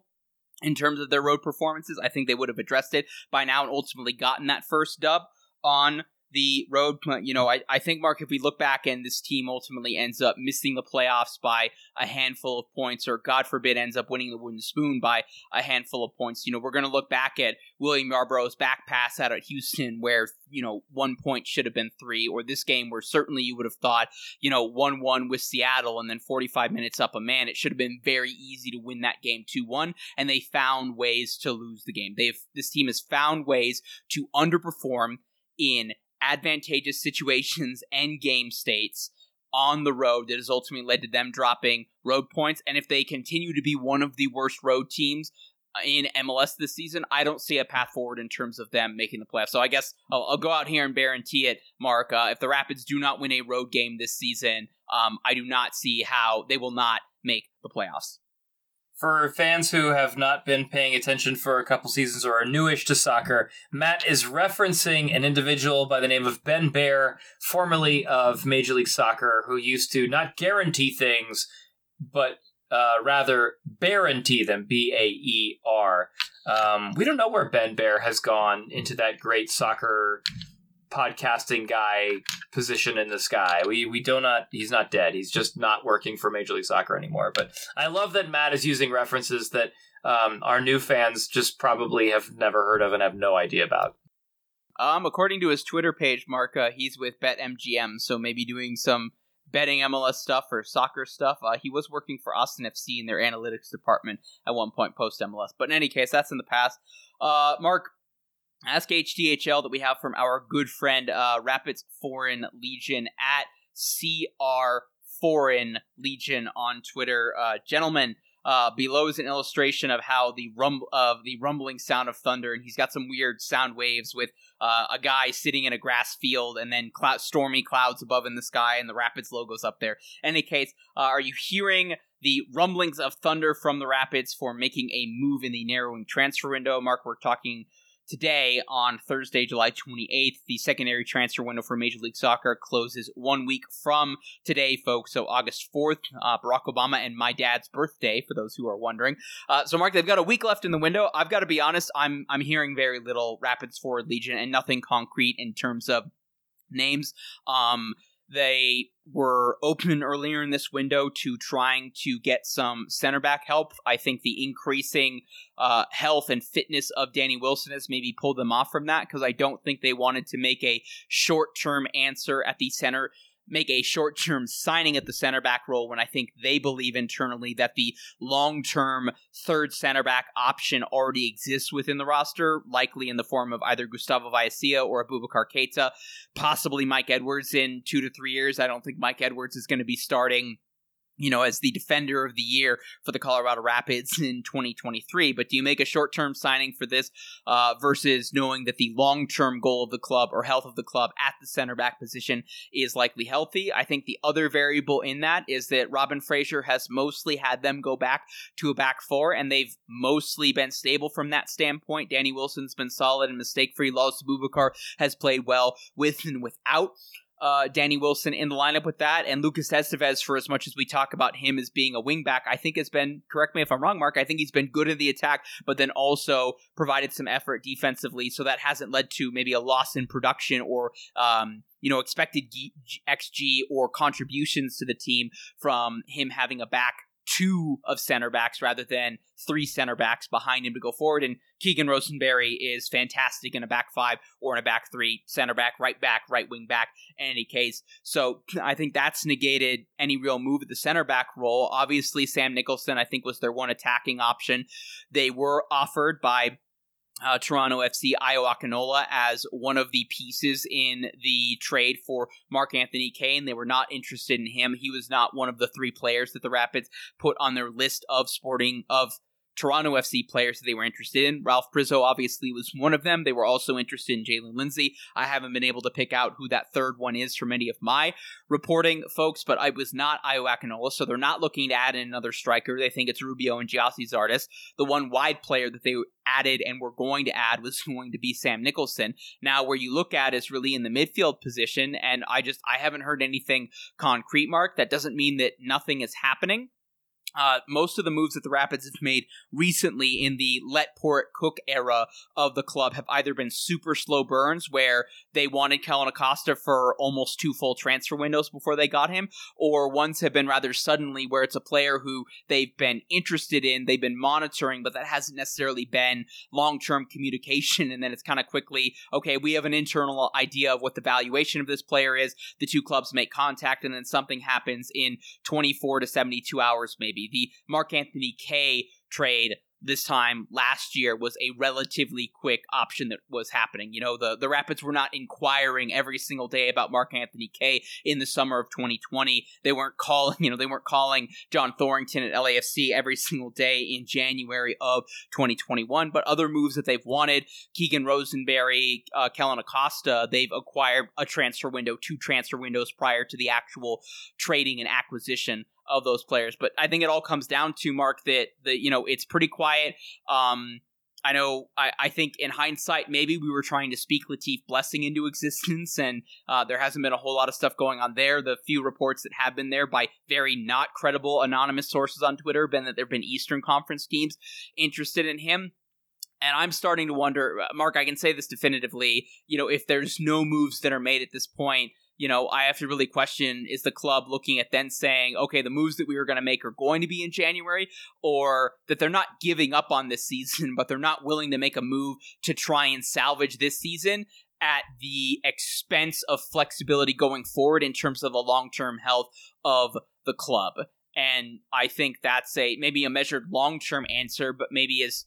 in terms of their road performances, I think they would have addressed it by now and ultimately gotten that first dub on the road. You know, I, I think, Mark, if we look back and this team ultimately ends up missing the playoffs by a handful of points, or God forbid, ends up winning the wooden spoon by a handful of points, you know, we're going to look back at William Yarbrough's back pass out at Houston, where, you know, one point should have been three, or this game where certainly you would have thought, you know, 1 1 with Seattle and then 45 minutes up a man, it should have been very easy to win that game 2 1, and they found ways to lose the game. They've, this team has found ways to underperform in advantageous situations and game states on the road that has ultimately led to them dropping road points. And if they continue to be one of the worst road teams in MLS this season, I don't see a path forward in terms of them making the playoffs. So I guess I'll, I'll go out here and guarantee it, Mark. Uh, if the Rapids do not win a road game this season, um, I do not see how they will not make the playoffs. For fans who have not been paying attention for a couple seasons or are newish to soccer, Matt is referencing an individual by the name of Ben Baer, formerly of Major League Soccer, who used to not guarantee things, but uh, rather guarantee them. B A E R. Um, we don't know where Ben Baer has gone into that great soccer podcasting guy position in the sky. We we do not he's not dead. He's just not working for Major League Soccer anymore. But I love that Matt is using references that um, our new fans just probably have never heard of and have no idea about. Um, according to his Twitter page, Mark, uh, he's with BetMGM, so maybe doing some betting MLS stuff or soccer stuff. Uh, he was working for Austin FC in their analytics department at one point post MLS. But in any case, that's in the past. Uh, Mark, Ask HTHL that we have from our good friend uh, Rapids Foreign Legion at CR Foreign Legion on Twitter. Uh, gentlemen, uh, below is an illustration of how the rum of the rumbling sound of thunder, and he's got some weird sound waves with uh, a guy sitting in a grass field, and then stormy clouds above in the sky, and the Rapids logos up there. In any case, uh, are you hearing the rumblings of thunder from the Rapids for making a move in the narrowing transfer window? Mark, we're talking Today, on Thursday, July 28th, the secondary transfer window for Major League Soccer closes one week from today, folks. So, August 4th, uh, Barack Obama and my dad's birthday, for those who are wondering. Uh, so, Mark, they've got a week left in the window. I've got to be honest, I'm, I'm hearing very little Rapids Forward Legion and nothing concrete in terms of names. Um, they were open earlier in this window to trying to get some center back help. I think the increasing uh, health and fitness of Danny Wilson has maybe pulled them off from that because I don't think they wanted to make a short term answer at the center make a short term signing at the center back role when I think they believe internally that the long term third center back option already exists within the roster, likely in the form of either Gustavo Vallecilla or Abubakar Keita, possibly Mike Edwards in two to three years. I don't think Mike Edwards is going to be starting you know, as the defender of the year for the Colorado Rapids in 2023. But do you make a short term signing for this uh, versus knowing that the long term goal of the club or health of the club at the center back position is likely healthy? I think the other variable in that is that Robin Fraser has mostly had them go back to a back four, and they've mostly been stable from that standpoint. Danny Wilson's been solid and mistake free. Lalas Abubakar has played well with and without uh, Danny Wilson in the lineup with that, and Lucas Esteves, for as much as we talk about him as being a wingback, I think has been, correct me if I'm wrong, Mark, I think he's been good in the attack, but then also provided some effort defensively, so that hasn't led to maybe a loss in production or, um, you know, expected XG or contributions to the team from him having a back two of center backs rather than three center backs behind him to go forward. And Keegan Rosenberry is fantastic in a back five or in a back three, center back, right back, right wing back, in any case. So I think that's negated any real move at the center back role. Obviously, Sam Nicholson, I think, was their one attacking option. They were offered by uh, Toronto FC Akinola as one of the pieces in the trade for Mark Anthony Kaye. They were not interested in him. He was not one of the three players that the Rapids put on their list of sporting of Toronto FC players that they were interested in. Ralph Priso obviously was one of them. They were also interested in Jalen Lindsey. I haven't been able to pick out who that third one is from any of my reporting folks, but I was not Ayo Akinola, so they're not looking to add in another striker. They think it's Rubio and Gyasi Zardes. The one wide player that they added and were going to add was going to be Sam Nicholson. Now, where you look at is really in the midfield position, and I just I haven't heard anything concrete, Mark. That doesn't mean that nothing is happening. Uh, most of the moves that the Rapids have made recently in the let Port Cook era of the club have either been super slow burns where they wanted Kellyn Acosta for almost two full transfer windows before they got him, or ones have been rather suddenly where it's a player who they've been interested in, they've been monitoring, but that hasn't necessarily been long term communication. And then it's kind of quickly, okay, we have an internal idea of what the valuation of this player is. The two clubs make contact, and then something happens in 24 to 72 hours, maybe the Mark Anthony Kaye trade this time last year was a relatively quick option that was happening. You know, the, the Rapids were not inquiring every single day about Mark Anthony Kaye in the summer of 2020. They weren't calling, you know, they weren't calling John Thorrington at LAFC every single day in January of 2021. But other moves that they've wanted, Keegan Rosenberry, uh, Kellyn Acosta, they've acquired a transfer window, two transfer windows prior to the actual trading and acquisition of those players. But I think it all comes down to Mark that the you know it's pretty quiet. Um, I know. I, I think in hindsight, maybe we were trying to speak Latif Blessing into existence, and uh, there hasn't been a whole lot of stuff going on there. The few reports that have been there by very not credible anonymous sources on Twitter have been that there have been Eastern Conference teams interested in him. And I'm starting to wonder, uh, Mark, I can say this definitively, you know, if there's no moves that are made at this point, you know, I have to really question is the club looking at then saying, okay, the moves that we were going to make are going to be in January, or that they're not giving up on this season, but they're not willing to make a move to try and salvage this season at the expense of flexibility going forward in terms of the long term health of the club. And I think that's a maybe a measured long term answer, but maybe is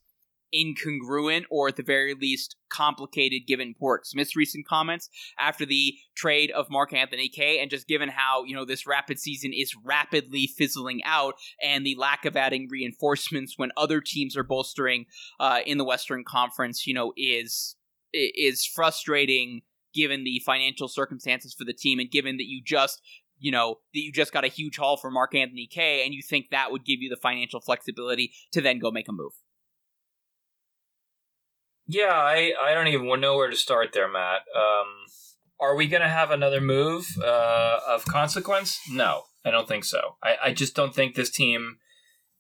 incongruent or at the very least complicated given Pádraig Smith's recent comments after the trade of Mark Anthony Kaye and just given how, you know, this rapid season is rapidly fizzling out and the lack of adding reinforcements when other teams are bolstering uh, in the Western Conference, you know, is is frustrating given the financial circumstances for the team and given that you just you know that you just got a huge haul for Mark Anthony Kaye and you think that would give you the financial flexibility to then go make a move. Yeah, I, I don't even know where to start there, Matt. Um, are we going to have another move uh, of consequence? No, I don't think so. I, I just don't think this team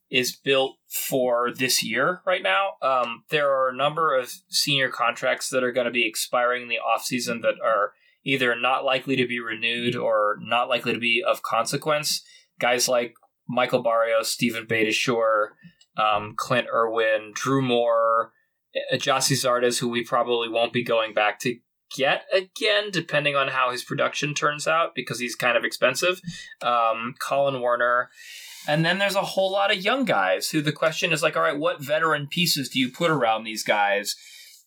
is built for this year right now. Um, there are a number of senior contracts that are going to be expiring in the offseason that are either not likely to be renewed or not likely to be of consequence. Guys like Michael Barrios, Steven Beitashour, um, Clint Irwin, Drew Moor, Gyasi Zardes, who we probably won't be going back to get again, depending on how his production turns out, because he's kind of expensive. Um, Colin Warner. And then there's a whole lot of young guys who the question is like, all right, what veteran pieces do you put around these guys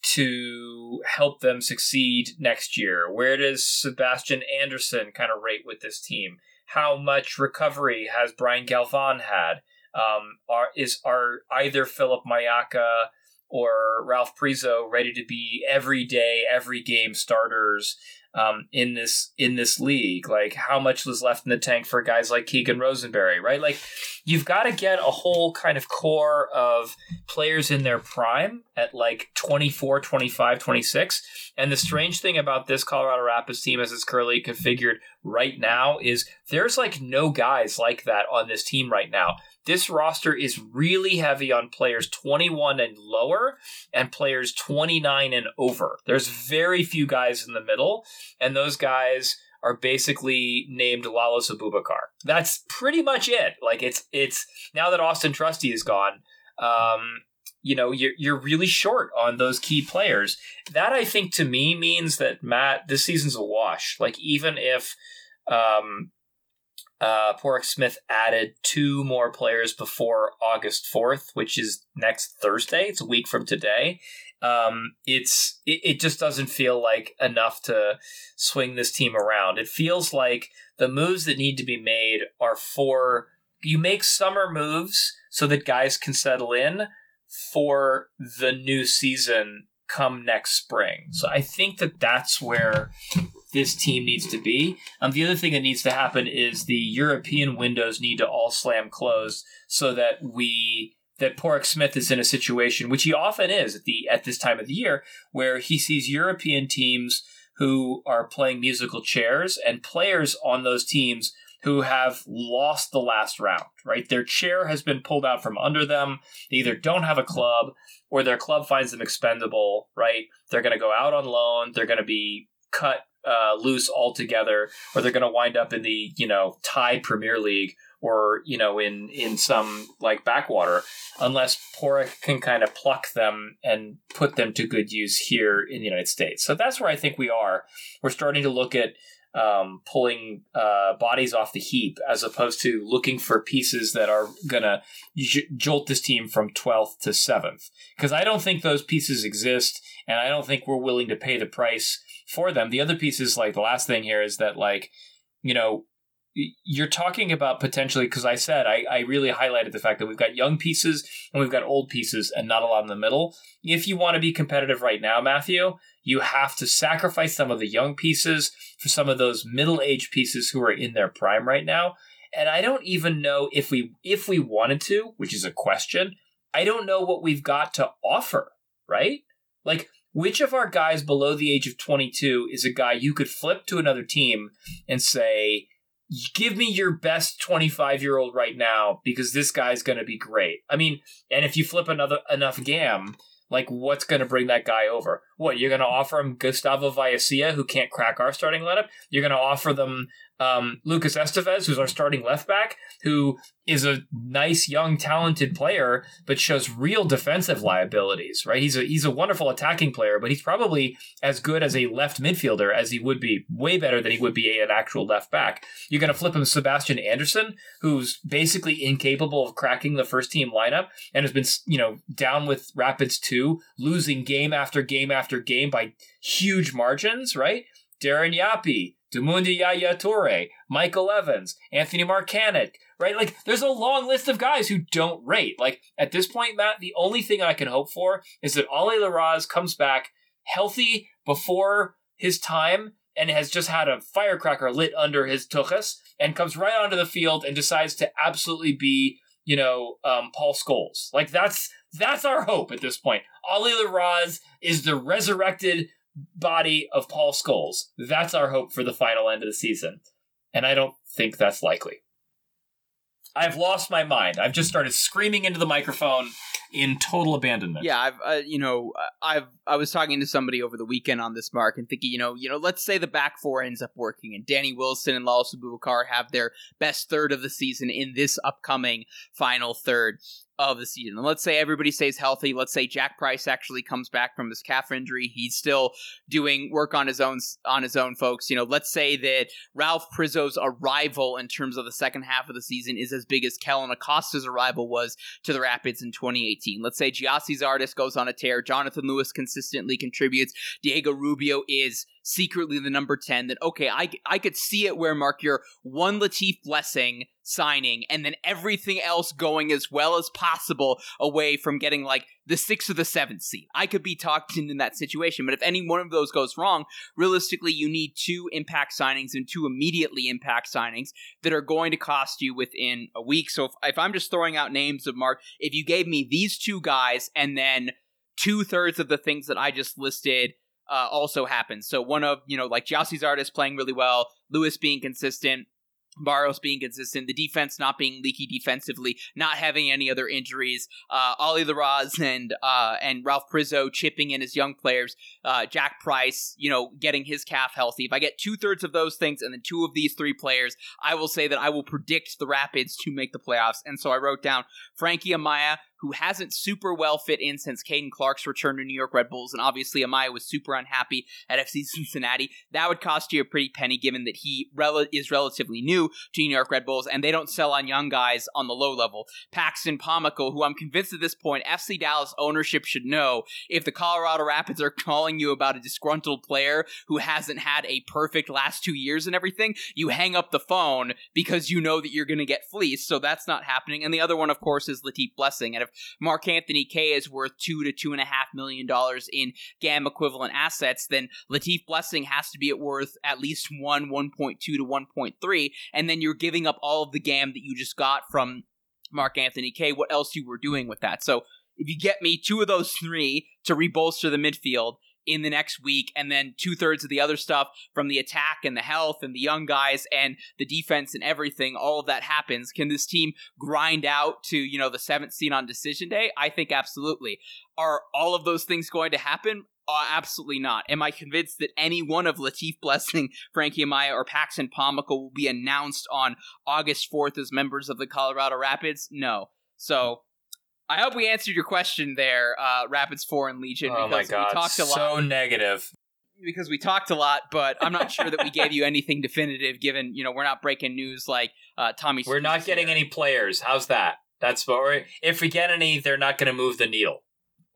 to help them succeed next year? Where does Sebastian Anderson kind of rate with this team? how much recovery has Braian Galván had? Um, are is are either Philip Mayaka or Ralph Priso ready to be every day, every game starters um, in this in this league? Like how much was left in the tank for guys like Keegan Rosenberry, right? Like you've got to get a whole kind of core of players in their prime at like 24, 25, 26. And the strange thing about this Colorado Rapids team as it's currently configured right now is there's like no guys like that on this team right now this roster is really heavy on players 21 and lower and players 29 and over. There's very few guys in the middle, and those guys are basically named Lalas Abubakar. That's pretty much it. Like it's it's now that Austin Trusty is gone, um, you know, you're you're really short on those key players. That I think to me means that Matt, this season's a wash. Like even if um, uh, Smith added two more players before August 4th, which is next Thursday. It's a week from today. Um, it's it, it just doesn't feel like enough to swing this team around. It feels like the moves that need to be made are for you make summer moves so that guys can settle in for the new season come next spring. So I think that that's where this team needs to be. Um, the other thing that needs to happen is the European windows need to all slam closed so that we that Pádraig Smith is in a situation, which he often is at the at this time of the year, where he sees European teams who are playing musical chairs and players on those teams who have lost the last round, right? Their chair has been pulled out from under them. They either don't have a club or their club finds them expendable, right? They're going to go out on loan. They're going to be cut uh, loose altogether, or they're going to wind up in the you know Thai Premier League or you know in in some like backwater, unless Pádraig can kind of pluck them and put them to good use here in the United States. So that's where I think we are. We're starting to look at um, pulling uh, bodies off the heap as opposed to looking for pieces that are gonna j- jolt this team from 12th to 7th because i don't think those pieces exist and i don't think we're willing to pay the price for them. The other piece is like the last thing here is that like, you know, you're talking about potentially because I said I, I really highlighted the fact that we've got young pieces and we've got old pieces and not a lot in the middle. If you want to be competitive right now, Matthew, you have to sacrifice some of the young pieces for some of those middle aged pieces who are in their prime right now. And I don't even know if we if we wanted to, which is a question. I don't know what we've got to offer, right? Like which of our guys below the age of 22 is a guy you could flip to another team and say, give me your best 25 year old right now because this guy's going to be great. I mean, and if you flip another enough gam, like what's going to bring that guy over? What you're going to offer him Gustavo Vallecilla, who can't crack our starting lineup? You're going to offer them um, Lucas Esteves, who's our starting left back, who is a nice, young, talented player, but shows real defensive liabilities. Right? He's a he's a wonderful attacking player, but he's probably as good as a left midfielder as he would be, way better than he would be an actual left back. You're going to flip him Sebastian Anderson, who's basically incapable of cracking the first team lineup and has been you know down with Rapids two, losing game after game after game by huge margins. Right? Darren Yapi, Damundi Yaya Toure, Michael Evans, Anthony Markanich, right? Like, there's a long list of guys who don't rate. Like, at this point, Matt, the only thing I can hope for is that Ollie Larraz comes back healthy before his time and has just had a firecracker lit under his tuchus and comes right onto the field and decides to absolutely be, you know, um, Paul Scholes. Like, that's that's our hope at this point. Ollie Larraz is the resurrected body of Paul Scholes. That's our hope for the final end of the season. And I don't think that's likely. I've lost my mind. I've just started screaming into the microphone in total abandonment. Yeah, I've uh, you know I've I was talking to somebody over the weekend on this mark and thinking you know you know let's say the back four ends up working and Danny Wilson and Lalas Abubakar have their best third of the season in this upcoming final third of the season. And let's say everybody stays healthy. Let's say Jack Price actually comes back from his calf injury. He's still doing work on his own on his own, folks. You know, let's say that Ralph Priso's arrival in terms of the second half of the season is as big as Kellyn Acosta's arrival was to the Rapids in 2018. Let's say Gyasi Zardes goes on a tear. Jonathan Lewis consistently contributes. Diego Rubio is secretly the number 10, that okay, I, I could see it where, Mark, you're one Latif Blessing signing and then everything else going as well as possible away from getting like the sixth or the seventh seed. I could be talked into that situation, but if any one of those goes wrong, realistically, you need two impact signings and two immediately impact signings that are going to cost you within a week. So if, if I'm just throwing out names of Mark, if you gave me these two guys and then two thirds of the things that I just listed uh, also happens. So one of, you know, like Gyasi Zardes playing really well, Lewis being consistent, Barrios being consistent, the defense not being leaky defensively, not having any other injuries, uh, Ollie Larraz and uh, and Ralph Priso chipping in as young players, uh, Jack Price, you know, getting his calf healthy. If I get two thirds of those things and then two of these three players, I will say that I will predict the Rapids to make the playoffs. And so I wrote down Frankie Amaya, who hasn't super well fit in since Caden Clark's return to New York Red Bulls, and obviously Amaya was super unhappy at FC Cincinnati. That would cost you a pretty penny, given that he rel- is relatively new to New York Red Bulls, and they don't sell on young guys on the low level. Paxton Pomykal, who I'm convinced at this point FC Dallas ownership should know if the Colorado Rapids are calling you about a disgruntled player who hasn't had a perfect last two years and everything, you hang up the phone because you know that you're going to get fleeced. So that's not happening. And the other one, of course, is Latif Blessing. And Mark Anthony Kaye is worth two to two and a half million dollars in GAM equivalent assets, then Latif Blessing has to be at worth at least one, 1.2 to 1.3. And then you're giving up all of the GAM that you just got from Mark Anthony Kaye. What else you were doing with that? So if you get me two of those three to rebolster the midfield in the next week, and then two thirds of the other stuff from the attack and the health and the young guys and the defense and everything, all of that happens. Can this team grind out to, you know, the seventh seed on decision day? I think absolutely. Are all of those things going to happen? Uh, absolutely not. Am I convinced that any one of Latif Blessing, Frankie Amaya, or Paxton Pomykal will be announced on August 4th as members of the Colorado Rapids? No. So I hope we answered your question there, uh, Rapids Foreign Legion. Oh my because god, we talked a lot, so negative. Because we talked a lot, but I'm not sure that we gave you anything definitive. Given you know we're not breaking news like uh, Tommy. We're not getting any players. How's that? That's what we're, if we get any, they're not going to move the needle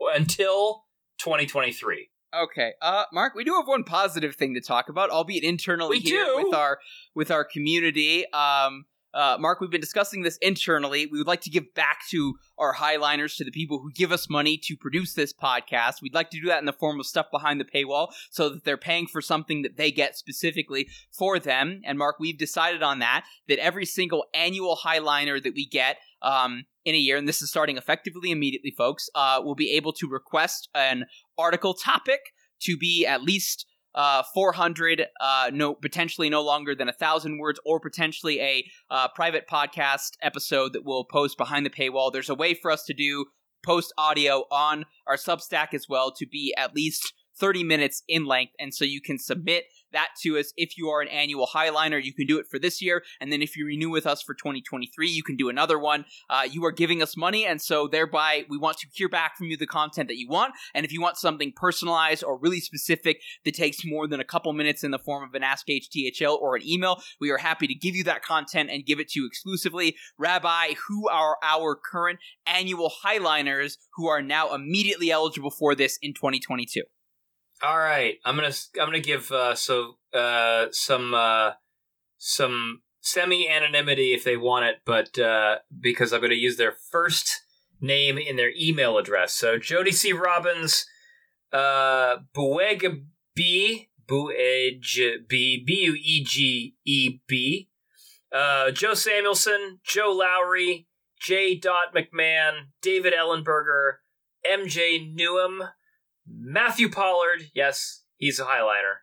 until 2023. Okay, uh, Mark, we do have one positive thing to talk about, albeit internally We here do? with our with our community. Um, uh, Mark, we've been discussing this internally. We would like to give back to our highliners, to the people who give us money to produce this podcast. We'd like to do that in the form of stuff behind the paywall, so that they're paying for something that they get specifically for them. And Mark, we've decided on that. That every single annual highliner that we get. Um, in a year, and this is starting effectively immediately, folks, uh, will be able to request an article topic to be at least uh, 400, uh, no, potentially no longer than a thousand words, or potentially a uh, private podcast episode that we'll post behind the paywall. There's a way for us to do post audio on our Substack as well to be at least 30 minutes in length, and so you can submit that to us if you are an annual highliner. You can do it for this year, and then if you renew with us for 2023, you can do another one. Uh, you are giving us money, and so thereby we want to hear back from you the content that you want. And if you want something personalized or really specific that takes more than a couple minutes in the form of an Ask HTHL or an email, we are happy to give you that content and give it to you exclusively. Rabbi, who are our current annual highliners who are now immediately eligible for this in 2022? All right, I'm gonna I'm gonna give uh, so uh, some uh, some semi anonymity if they want it, but uh, because I'm gonna use their first name in their email address. So Jody C. Robbins, uh, Buega B, Bueg B, B U E G E B, uh, Joe Samuelson, Joe Lowry, J. Dot McMahon, David Ellenberger, MJ Newham. Matthew Pollard, yes, he's a highlighter.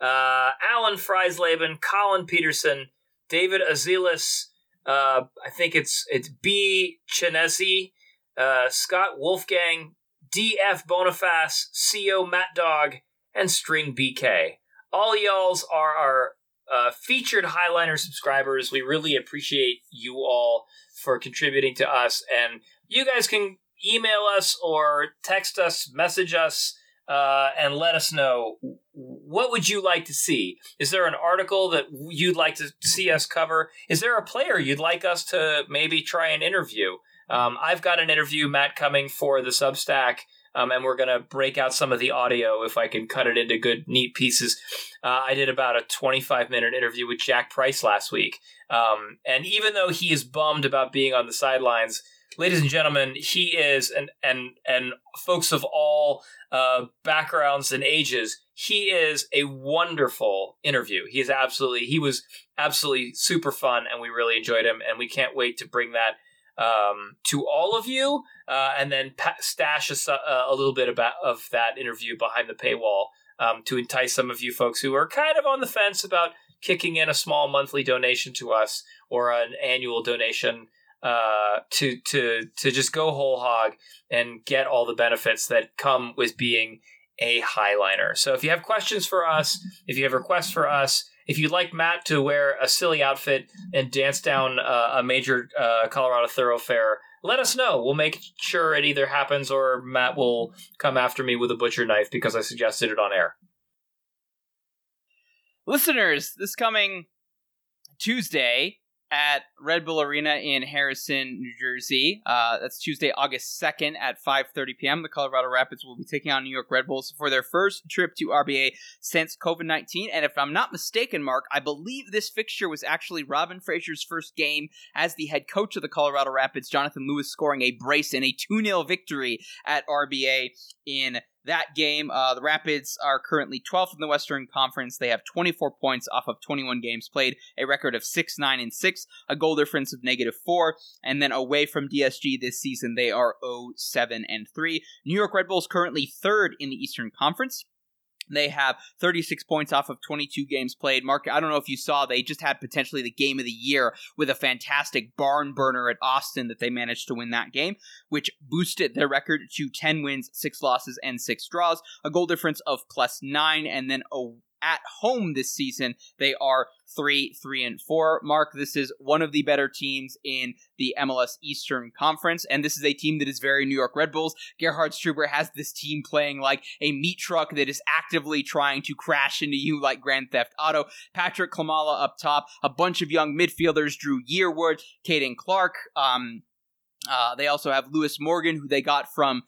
Uh, Alan Freisleben, Colin Peterson, David Azilis, uh, I think it's it's B. Chinesi, uh, Scott Wolfgang, D.F. Boniface, C.O. Matt Dog, and String BK. All y'alls are our uh, featured Highliner subscribers. We really appreciate you all for contributing to us, and you guys can email us or text us, message us, uh, and let us know what would you like to see. Is there an article that you'd like to see us cover? Is there a player you'd like us to maybe try and interview? Um, I've got an interview, Matt, coming for the Substack um, and we're gonna break out some of the audio if I can cut it into good, neat pieces. Uh, I did about a 25 minute interview with Jack Price last week, um, and even though he is bummed about being on the sidelines, ladies and gentlemen, he is, and and and folks of all uh, backgrounds and ages, he is a wonderful interview. He is absolutely, he was absolutely super fun, and we really enjoyed him, and we can't wait to bring that um, to all of you, uh, and then pa- stash a, a little bit about of that interview behind the paywall um, to entice some of you folks who are kind of on the fence about kicking in a small monthly donation to us or an annual donation uh, to to to just go whole hog and get all the benefits that come with being a highliner. So if you have questions for us, if you have requests for us, if you'd like Matt to wear a silly outfit and dance down uh, a major uh, Colorado thoroughfare, let us know. We'll make sure it either happens or Matt will come after me with a butcher knife because I suggested it on air. Listeners, this coming Tuesday, at Red Bull Arena in Harrison, New Jersey. Uh, that's Tuesday, August 2nd at 5.30 p.m. The Colorado Rapids will be taking on New York Red Bulls for their first trip to RBA since COVID-19. And if I'm not mistaken, Mark, I believe this fixture was actually Robin Fraser's first game as the head coach of the Colorado Rapids, Jonathan Lewis scoring a brace in a 2-0 victory at RBA in that game. Uh, the Rapids are currently 12th in the Western Conference. They have 24 points off of 21 games played, a record of 6 9 and 6, a goal difference of negative 4, and then away from DSG this season, they are 0 7 and 3. New York Red Bulls currently third in the Eastern Conference. They have 36 points off of 22 games played. Mark, I don't know if you saw, they just had potentially the game of the year with a fantastic barn burner at Austin that they managed to win that game, which boosted their record to 10 wins, 6 losses, and 6 draws, a goal difference of plus 9, and then a at home this season, they are three, three, and four. Mark, this is one of the better teams in the MLS Eastern Conference, and this is a team that is very New York Red Bulls. Gerhard Struber has this team playing like a meat truck that is actively trying to crash into you like Grand Theft Auto. Patrick Klimala up top, a bunch of young midfielders, Dru Yearwood, Caden Clark. Um, uh, they also have Lewis Morgan, who they got from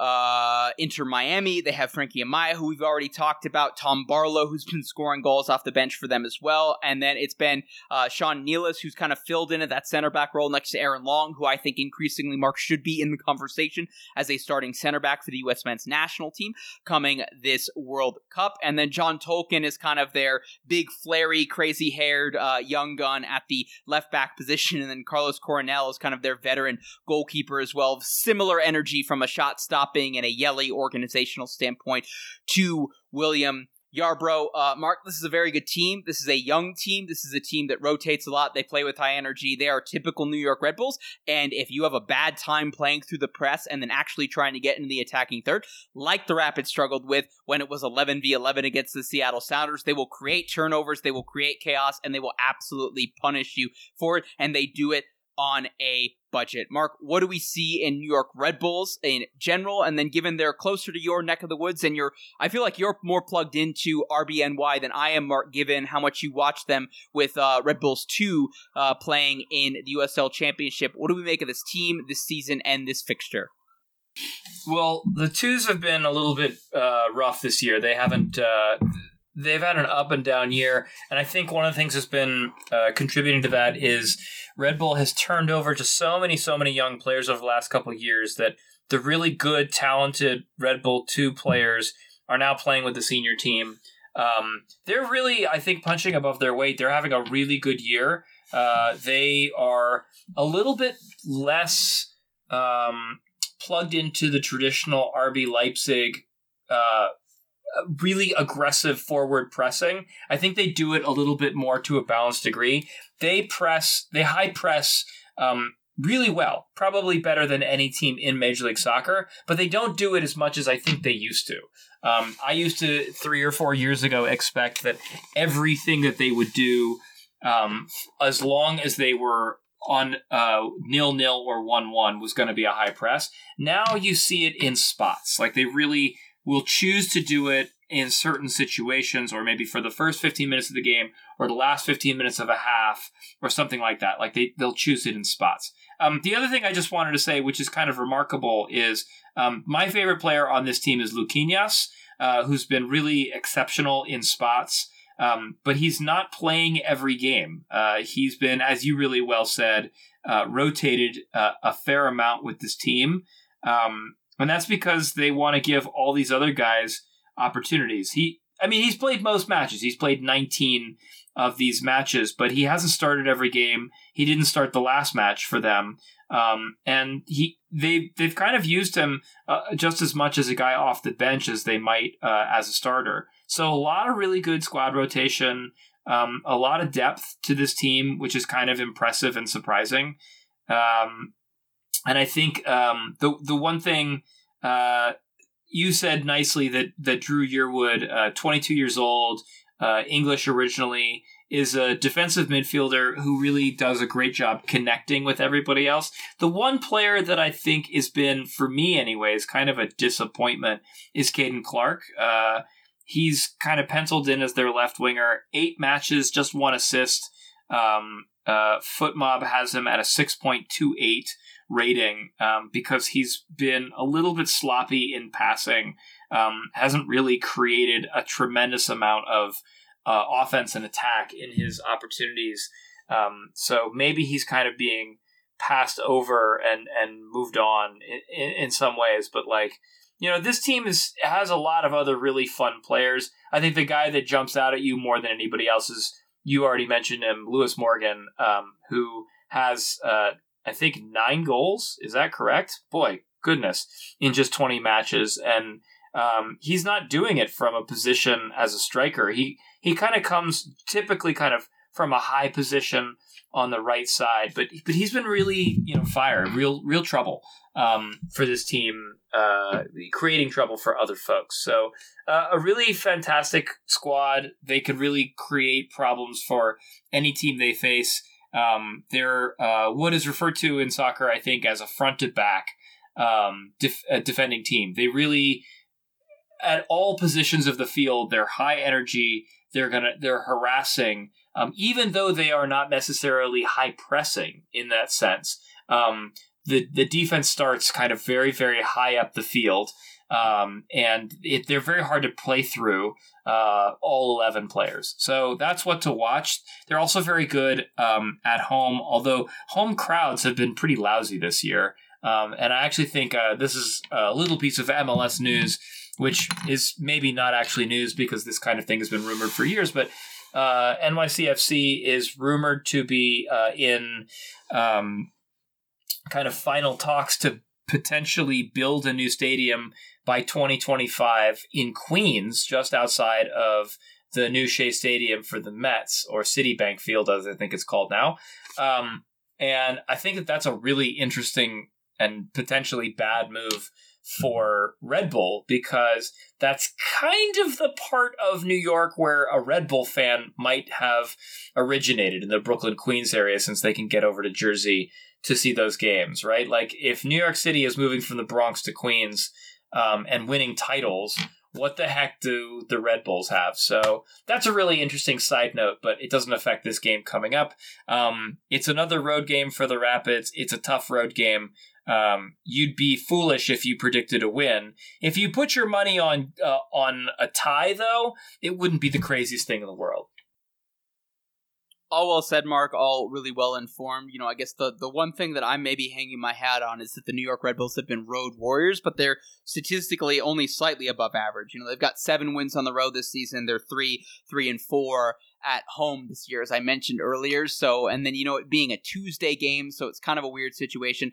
uh, Inter Miami, they have Frankie Amaya, who we've already talked about. Tom Barlow, who's been scoring goals off the bench for them as well. And then it's been uh, Sean Nealis, who's kind of filled in at that center back role next to Aaron Long, who I think increasingly Mark should be in the conversation as a starting center back for the U.S. men's national team coming this World Cup. And then John Tolkin is kind of their big, flary, crazy haired uh, young gun at the left back position. And then Carlos Coronel is kind of their veteran goalkeeper as well. Similar energy from a shot stop stopping and a Yelly organizational standpoint to William Yarbrough. Uh, Mark, this is a very good team. This is a young team. This is a team that rotates a lot. They play with high energy. They are typical New York Red Bulls. And if you have a bad time playing through the press and then actually trying to get into the attacking third, like the Rapids struggled with when it was 11 v 11 against the Seattle Sounders, they will create turnovers, they will create chaos, and they will absolutely punish you for it. And they do it on a budget. Mark, what do we see in New York Red Bulls in general? And then given they're closer to your neck of the woods and you're, I feel like you're more plugged into RBNY than I am, Mark, given how much you watch them with uh, Red Bulls 2 uh, playing in the USL Championship. What do we make of this team, this season, and this fixture? Well, the twos have been a little bit uh, rough this year. They haven't uh, they've had an up and down year, and I think one of the things that's been uh, contributing to that is Red Bull has turned over to so many, so many young players over the last couple of years that the really good, talented Red Bull two players are now playing with the senior team. Um, they're really, I think, punching above their weight. They're having a really good year. Uh, they are a little bit less um, plugged into the traditional RB Leipzig uh, really aggressive forward pressing. I think they do it a little bit more to a balanced degree. They press, they high press um, really well, probably better than any team in Major League Soccer, but they don't do it as much as I think they used to. Um, I used to, three or four years ago, expect that everything that they would do, um, as long as they were on uh, nil nil or one one, was going to be a high press. Now you see it in spots. Like they really will choose to do it in certain situations, or maybe for the first 15 minutes of the game, or the last 15 minutes of a half, or something like that. Like they, they'll choose it in spots. Um, the other thing I just wanted to say, which is kind of remarkable, is Um, my favorite player on this team is Luquinhas, uh, who's been really exceptional in spots. Um, but he's not playing every game. Uh, he's been, as you really well said, uh, rotated uh, a fair amount with this team. Um, and that's because they want to give all these other guys opportunities. He, I mean, he's played most matches. He's played 19 of these matches, but he hasn't started every game. He didn't start the last match for them, um, and he they they've kind of used him uh, just as much as a guy off the bench as they might uh, as a starter. So a lot of really good squad rotation, um, a lot of depth to this team, which is kind of impressive and surprising. Um, and I think um, the the one thing uh, you said nicely that that Dru Yearwood, uh, 22 years old, uh, English originally, is a defensive midfielder who really does a great job connecting with everybody else. The one player that I think has been, for me anyways, kind of a disappointment is Caden Clark. Uh, he's kind of penciled in as their left winger. Eight matches, just one assist. Um, uh, FotMob has him at a 6.28 rating um, because he's been a little bit sloppy in passing, um, hasn't really created a tremendous amount of uh, offense and attack in his opportunities. Um, so maybe he's kind of being passed over and, and moved on in, in some ways, but like, you know, this team is has a lot of other really fun players. I think the guy that jumps out at you more than anybody else is you already mentioned him, Lewis Morgan, um, who has uh, I think nine goals. Is that correct? Boy, goodness, in just 20 matches. And um, he's not doing it from a position as a striker. He he kind of comes typically kind of from a high position on the right side, but but he's been really you know fire, real real trouble um, for this team, uh, creating trouble for other folks. So uh, a really fantastic squad. They could really create problems for any team they face. Um, they're uh, what is referred to in soccer, I think, as a front to back um, def- defending team. They really, at all positions of the field, they're high energy. They're gonna they're harassing, um, even though they are not necessarily high pressing in that sense. Um, the the defense starts kind of very very high up the field. Um, and it, they're very hard to play through uh, all 11 players. So that's what to watch. They're also very good um, at home, although home crowds have been pretty lousy this year. Um, and I actually think uh, this is a little piece of MLS news, which is maybe not actually news because this kind of thing has been rumored for years, but uh, NYCFC is rumored to be uh, in um, kind of final talks to potentially build a new stadium by 2025 in Queens, just outside of the new Shea Stadium for the Mets, or Citibank Field, as I think it's called now. Um, and I think that that's a really interesting and potentially bad move for Red Bull because that's kind of the part of New York where a Red Bull fan might have originated in the Brooklyn Queens area since they can get over to Jersey to see those games, right? Like if New York City is moving from the Bronx to Queens um, and winning titles, what the heck do the Red Bulls have? So that's a really interesting side note, but it doesn't affect this game coming up. Um, it's another road game for the Rapids. It's a tough road game. Um, you'd be foolish if you predicted a win. If you put your money on uh, on a tie, though, it wouldn't be the craziest thing in the world all well said, Mark. All really well informed. You know, I guess the the one thing that I'm maybe hanging my hat on is that the New York Red Bulls have been road warriors, but they're statistically only slightly above average. You know, they've got seven wins on the road this season. They're three, three and four at home this year, as I mentioned earlier. So, and then you know, it being a Tuesday game, so it's kind of a weird situation.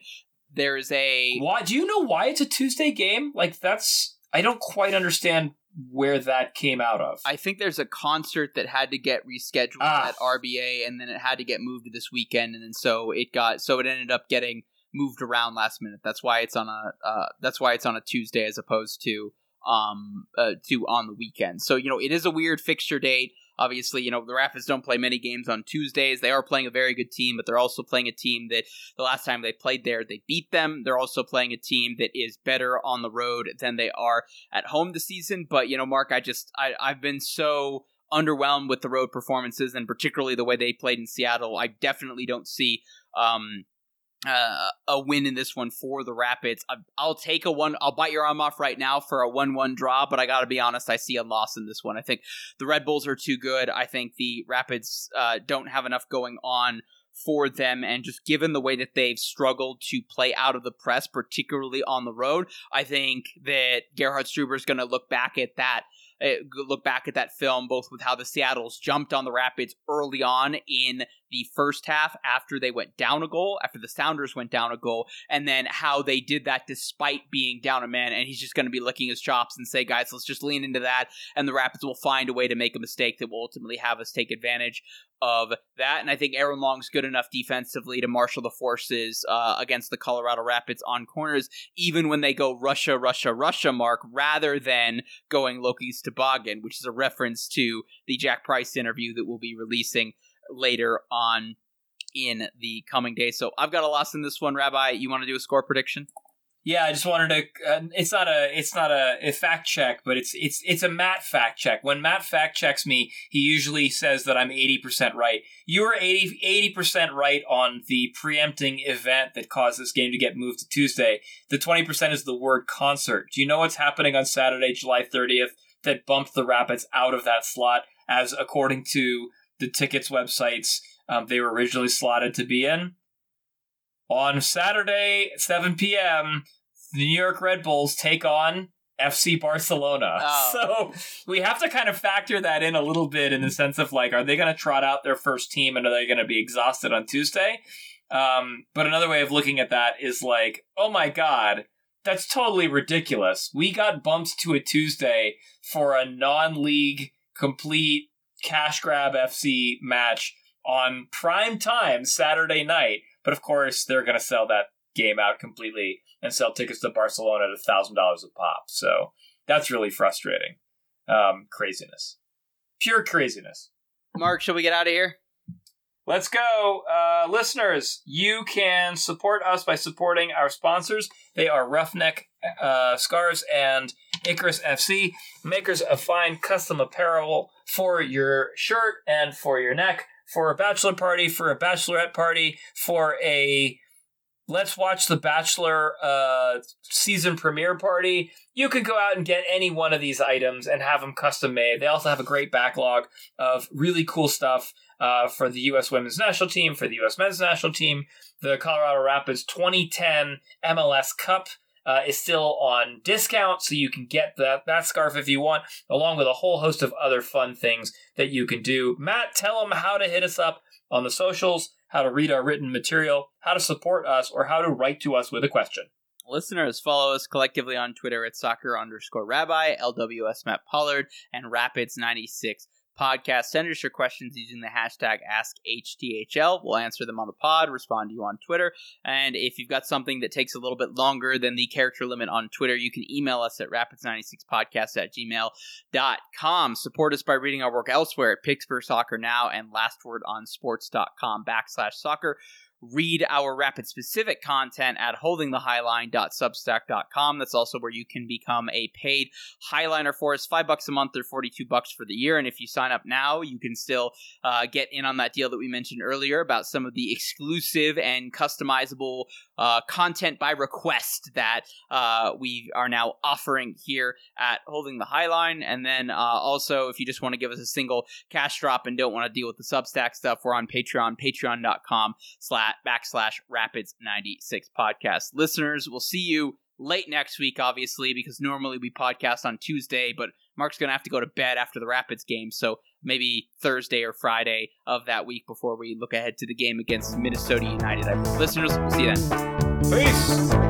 There's a why? Do you know why it's a Tuesday game? Like that's I don't quite understand where that came out of. I think there's a concert that had to get rescheduled ah. at RBA, and then it had to get moved to this weekend, and then so it got so it ended up getting moved around last minute. That's why it's on a uh, that's why it's on a Tuesday as opposed to um uh, to on the weekend. So you know it is a weird fixture date. Obviously, you know, the Rapids don't play many games on Tuesdays. They are playing a very good team, but they're also playing a team that the last time they played there, they beat them. They're also playing a team that is better on the road than they are at home this season. But, you know, Mark, I just, I, I've been so underwhelmed with the road performances and particularly the way they played in Seattle. I definitely don't see, um, uh, a win in this one for the Rapids. I, I'll take a one. I'll bite your arm off right now for a one-one draw, but I got to be honest. I see a loss in this one. I think the Red Bulls are too good. I think the Rapids uh, don't have enough going on for them, and just given the way that they've struggled to play out of the press, particularly on the road, I think that Gerhard Struber is going to look back at that Eh, look back at that film, both with how the Seattles jumped on the Rapids early on in the first half after they went down a goal, after the Sounders went down a goal, and then how they did that despite being down a man. And he's just going to be licking his chops and say, guys, let's just lean into that. And the Rapids will find a way to make a mistake that will ultimately have us take advantage of that. And I think Aaron Long's good enough defensively to marshal the forces uh, against the Colorado Rapids on corners, even when they go Russia, Russia, Russia mark, rather than going Loki's Toboggan, which is a reference to the Jack Price interview that we'll be releasing later on in the coming days. So I've got a loss in this one, Rabbi. You want to do a score prediction? Yeah, I just wanted to. Uh, it's not a. It's not a, a, fact check, but it's it's it's a Matt fact check. When Matt fact checks me, he usually says that I'm eighty percent right. You were 80 percent right on the preempting event that caused this game to get moved to Tuesday. The twenty percent is the word concert. Do you know what's happening on Saturday, July thirtieth, that bumped the Rapids out of that slot? As according to the tickets websites, um, they were originally slotted to be in. On Saturday, 7 p.m., the New York Red Bulls take on FC Barcelona. Oh. So we have to kind of factor that in a little bit in the sense of like, are they going to trot out their first team and are they going to be exhausted on Tuesday? Um, but another way of looking at that is like, oh my God, that's totally ridiculous. We got bumped to a Tuesday for a non league complete cash grab FC match on prime time Saturday night. But of course, they're going to sell that game out completely and sell tickets to Barcelona at $1,000 a pop. So that's really frustrating. Um, craziness. Pure craziness. Mark, should we get out of here? Let's go. Uh, listeners, you can support us by supporting our sponsors. They are Roughneck uh, Scarves and Icarus FC, makers of fine custom apparel for your shirt and for your neck, for a bachelor party, for a bachelorette party, for a let's watch the Bachelor uh, season premiere party. You can go out and get any one of these items and have them custom made. They also have a great backlog of really cool stuff uh, for the U.S. women's national team, for the U.S. men's national team. The Colorado Rapids 2010 MLS Cup. Uh, is still on discount, so you can get that that scarf if you want, along with a whole host of other fun things that you can do. Matt, tell them how to hit us up on the socials, how to read our written material, how to support us, or how to write to us with a question. Listeners, follow us collectively on Twitter at soccer underscore rabbi, LWS Matt Pollard, and Rapids96 podcast. Send us your questions using the hashtag AskHTHL. We'll answer them on the pod, respond to you on Twitter. And if you've got something that takes a little bit longer than the character limit on Twitter, you can email us at rapids96podcast at gmail.com. Support us by reading our work elsewhere at Pittsburgh Soccer Now and lastwordonsports.com backslash soccer read our rapid specific content at holdingthehighline.substack.com. That's also where you can become a paid highliner for us. Five bucks a month or 42 bucks for the year. And if you sign up now, you can still uh, get in on that deal that we mentioned earlier about some of the exclusive and customizable uh, content by request that uh, we are now offering here at Holding the Highline. And then uh, also, if you just want to give us a single cash drop and don't want to deal with the Substack stuff, we're on Patreon, patreon.com slash backslash rapids 96 podcast. Listeners we'll see you late next week obviously because normally we podcast on tuesday but mark's gonna have to go to bed after the rapids game so maybe thursday or friday of that week before we look ahead to the game against minnesota united listeners we'll see you then. Peace!